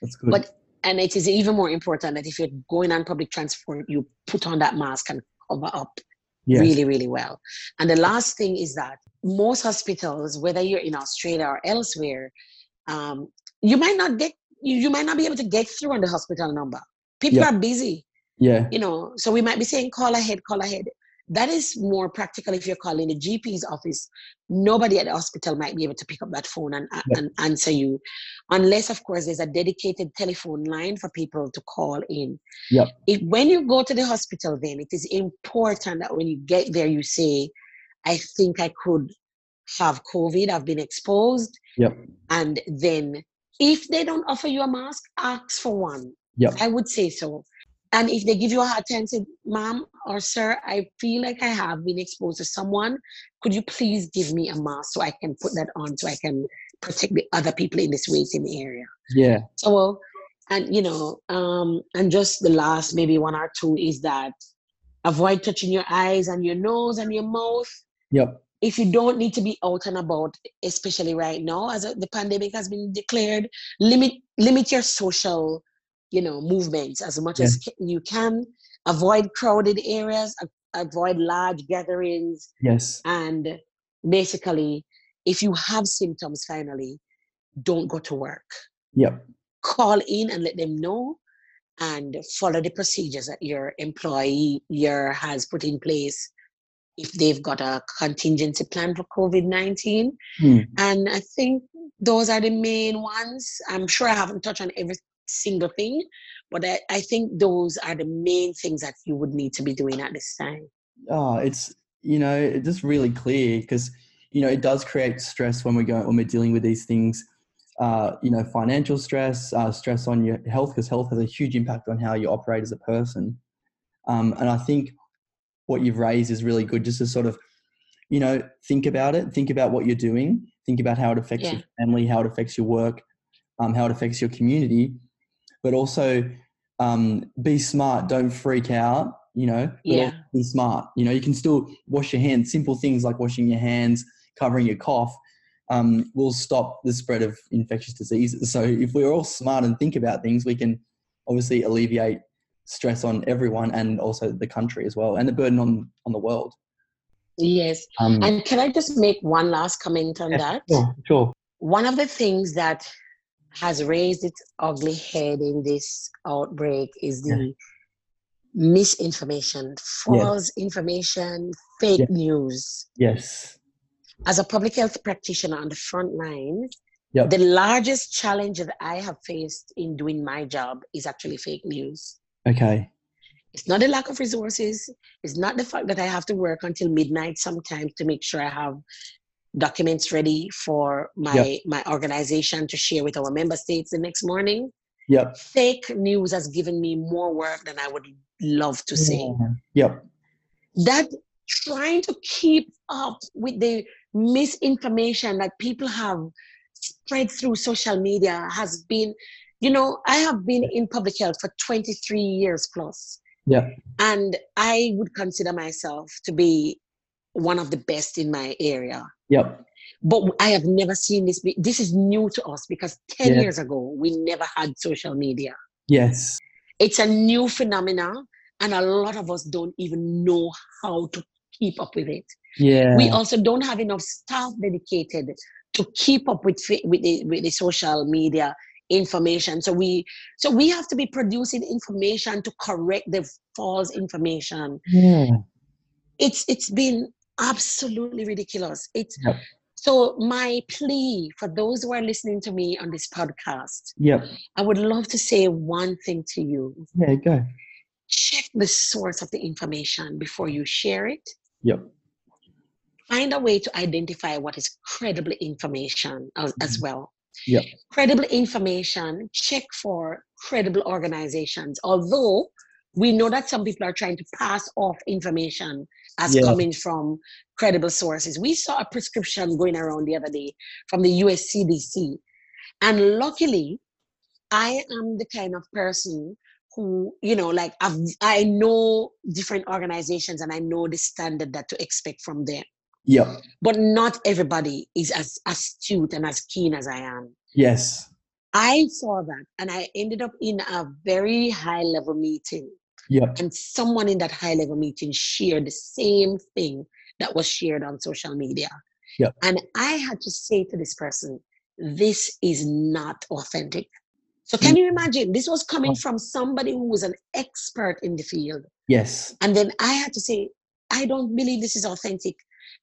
That's good. But and it is even more important that if you're going on public transport, you put on that mask and cover up yes. really, really well. And the last thing is that most hospitals, whether you're in Australia or elsewhere, um, you might not get you, you might not be able to get through on the hospital number. People Yeah. are busy, Yeah. you know. So we might be saying call ahead, call ahead. That is more practical if you're calling the GP's office. Nobody at the hospital might be able to pick up that phone and, Yeah. and answer you, unless, of course, there's a dedicated telephone line for people to call in. Yep. If when you go to the hospital, then it is important that when you get there, you say, "I think I could have COVID. I've been exposed." Yep. And then, if they don't offer you a mask, ask for one. Yep. I would say so. And if they give you a hard time, say, ma'am or sir, I feel like I have been exposed to someone. Could you please give me a mask so I can put that on so I can protect the other people in this waiting area? Yeah. So, and you know, um, and just the last maybe one or two is that avoid touching your eyes and your nose and your mouth Yep. if you don't need to be out and about, especially right now, as the pandemic has been declared, limit limit your social, you know, movements as much as you can. Avoid crowded areas. Avoid large gatherings, Yes. and basically, if you have symptoms, finally, don't go to work. Yep. Call in and let them know, and follow the procedures that your employee your has put in place if they've got a contingency plan for COVID 19. Hmm. And I think those are the main ones. I'm sure I haven't touched on every single thing, but I, I think those are the main things that you would need to be doing at this time. Oh, it's you know, it's just really clear because you know it does create stress when we go when we're dealing with these things. Uh, you know, financial stress, uh, stress on your health because health has a huge impact on how you operate as a person. Um, and I think what you've raised is really good, just to sort of, you know, think about it, think about what you're doing, think about how it affects your family, how it affects your work, um, how it affects your community, but also um, be smart. Don't freak out. You know, Yeah. be smart. You know, you can still wash your hands. Simple things like washing your hands, covering your cough, um, will stop the spread of infectious diseases. So if we're all smart and think about things, we can obviously alleviate stress on everyone and also the country as well, and the burden on on the world. Yes. Um, And can I just make one last comment on yeah, that? Sure, sure. One of the things that has raised its ugly head in this outbreak is the misinformation, false information, fake Yeah. news. Yes. As a public health practitioner on the front line, Yep. the largest challenge that I have faced in doing my job is actually fake news. Okay. It's not the lack of resources. It's not the fact that I have to work until midnight sometimes to make sure I have documents ready for my my organization to share with our member states the next morning. Yep. Fake news has given me more work than I would love to see. Yep. That trying to keep up with the misinformation that people have spread through social media has been, you know, I have been in public health for 23 years plus. Yeah. And I would consider myself to be one of the best in my area. Yep. But I have never seen this. Be, this is new to us because 10 Yeah. years ago, we never had social media. Yes. It's a new phenomenon, and a lot of us don't even know how to keep up with it. Yeah. We also don't have enough staff dedicated to keep up with, with, the, with the social media information. So we so we have to be producing information to correct the false information. yeah. It's it's been absolutely ridiculous. It's Yep. so my plea for those who are listening to me on this podcast, Yep. I would love to say one thing to you. Yeah. Go. Check the source of the information before you share it. Yep. Find a way to identify what is credible information as, as Mhm. well. Yeah. Credible information, check for credible organizations. Although we know that some people are trying to pass off information as Yeah. coming from credible sources. We saw a prescription going around the other day from the US CDC. And luckily, I am the kind of person who, you know, like I've, I know different organizations and I know the standard that to expect from them. Yeah. But not everybody is as astute and as keen as I am. Yes. I saw that and I ended up in a very high level meeting. Yep. And someone in that high level meeting shared the same thing that was shared on social media. Yep. And I had to say to this person, this is not authentic. So can you imagine? This was coming oh. from somebody who was an expert in the field. Yes. And then I had to say, I don't believe this is authentic.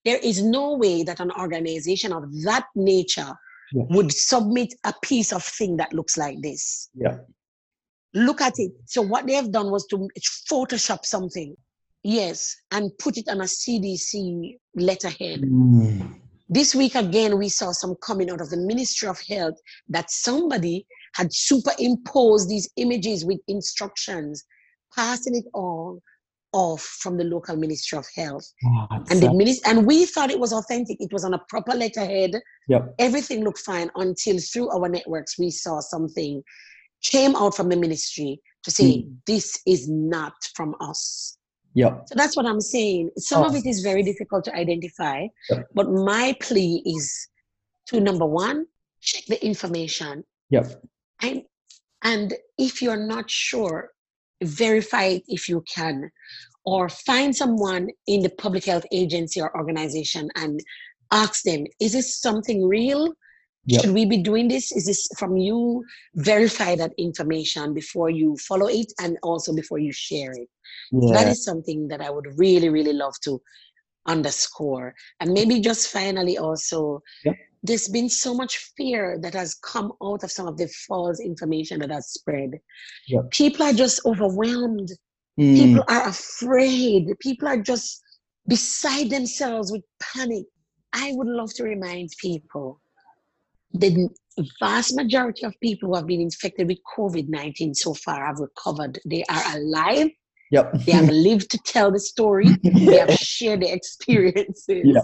There is no way that an organization of that nature would submit a piece of thing that looks like this. Yep. Look at it. So what they have done was to Photoshop something. Yes, and put it on a CDC letterhead. Mm. This week again, we saw some coming out of the Ministry of Health that somebody had superimposed these images with instructions, passing it all off from the local Ministry of Health. Oh, And the minister, and we thought it was authentic. It was on a proper letterhead. Yep. Everything looked fine until through our networks we saw something came out from the ministry to say hmm. this is not from us. Yeah. So that's what I'm saying. Some of Oh. it is very difficult to identify, Yep. but my plea is to number one, check the information. Yep. And and if you're not sure, verify it if you can, or find someone in the public health agency or organization and ask them, is this something real? Yep. Should we be doing this? Is this from you? Verify that information before you follow it and also before you share it. Yeah. That is something that I would really, really love to underscore. And maybe just finally also, Yep. there's been so much fear that has come out of some of the false information that has spread. Yep. People are just overwhelmed. Mm. People are afraid. People are just beside themselves with panic. I would love to remind people the vast majority of people who have been infected with COVID 19 so far have recovered. They are alive. Yep. They have lived to tell the story. They have shared their experiences. Yeah.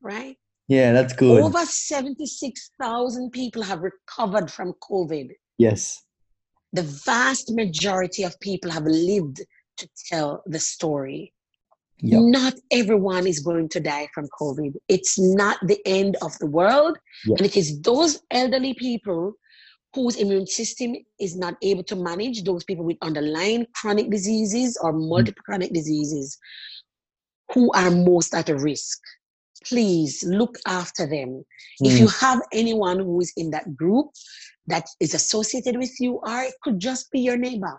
Right? yeah, that's good. Over 76,000 people have recovered from COVID. Yes. The vast majority of people have lived to tell the story. Yep. Not everyone is going to die from COVID. It's not the end of the world. And it is those elderly people whose immune system is not able to manage, those people with underlying chronic diseases or multiple chronic diseases, who are most at risk. Please look after them. If you Mm. have anyone who is in that group that is associated with you, or it could just be your neighbor,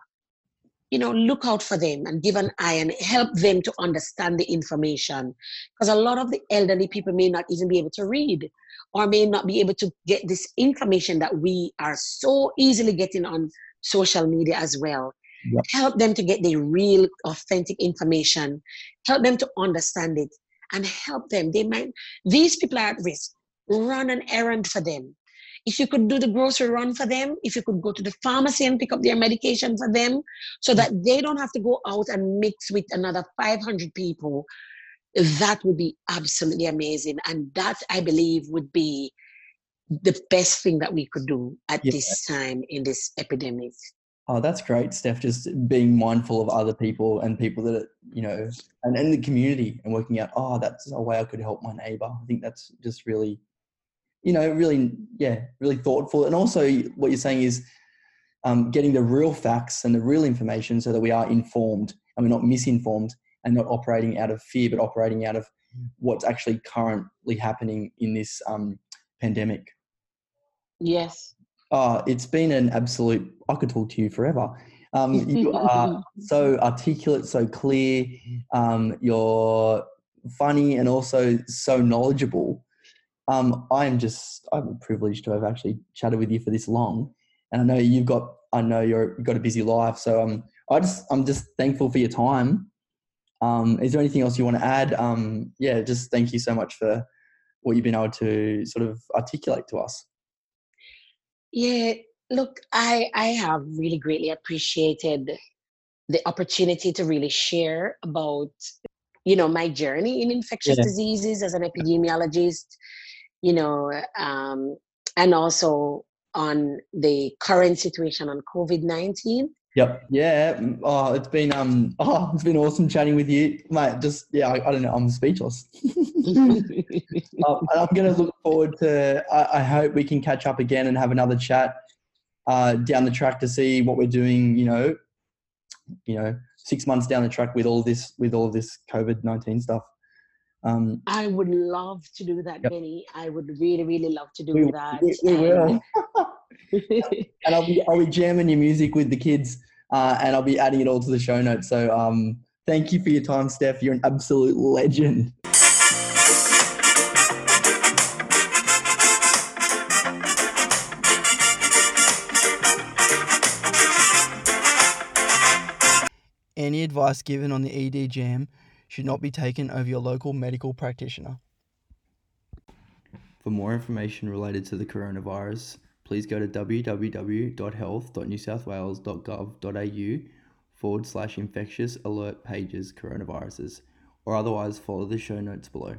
you know, look out for them and give an eye and help them to understand the information. Because a lot of the elderly people may not even be able to read or may not be able to get this information that we are so easily getting on social media as well. Yep. Help them to get the real, authentic information. Help them to understand it and help them. They might, these people are at risk. Run an errand for them. If you could do the grocery run for them, if you could go to the pharmacy and pick up their medication for them, so that they don't have to go out and mix with another 500 people, that would be absolutely amazing. And that, I believe, would be the best thing that we could do at Yeah. this time in this epidemic. Oh, that's great, Steph. Just being mindful of other people and people that, are, you know, and in the community and working out, oh, that's a way I could help my neighbor. I think that's just really, you know, really, yeah, really thoughtful. And also, what you're saying is um, getting the real facts and the real information so that we are informed and we're not misinformed and not operating out of fear, but operating out of what's actually currently happening in this um, pandemic. Yes. Oh, it's been an absolute. I could talk to you forever. Um, you are so articulate, so clear. Um, you're funny and also so knowledgeable. Um, I'm just. I'm privileged to have actually chatted with you for this long, and I know you've got. I know you're you've got a busy life, so um, I just. I'm just thankful for your time. Um, is there anything else you want to add? Um, yeah, just thank you so much for what you've been able to sort of articulate to us. Yeah, look, I I have really greatly appreciated the opportunity to really share about you know my journey in infectious Yeah. diseases as an epidemiologist, you know, um, and also on the current situation on COVID nineteen. Yep. Yeah. mm, Oh, it's been um. Oh, it's been awesome chatting with you, mate. Just yeah, I, I don't know. I'm speechless. um, I'm gonna look forward to. I, I hope we can catch up again and have another chat uh, down the track to see what we're doing. You know, you know, six months down the track with all this with all this COVID nineteen stuff. Um, I would love to do that, Yep. Benny. I would really, really love to do we, that. we, we will. And- and I'll be I'll be jamming your music with the kids, uh, and I'll be adding it all to the show notes. So um, thank you for your time, Steph. You're an absolute legend. Any advice given on the ED jam should not be taken over your local medical practitioner. For more information related to the coronavirus, please go to www.health.newsouthwales.gov.au forward slash infectious alert pages coronaviruses, or otherwise follow the show notes below.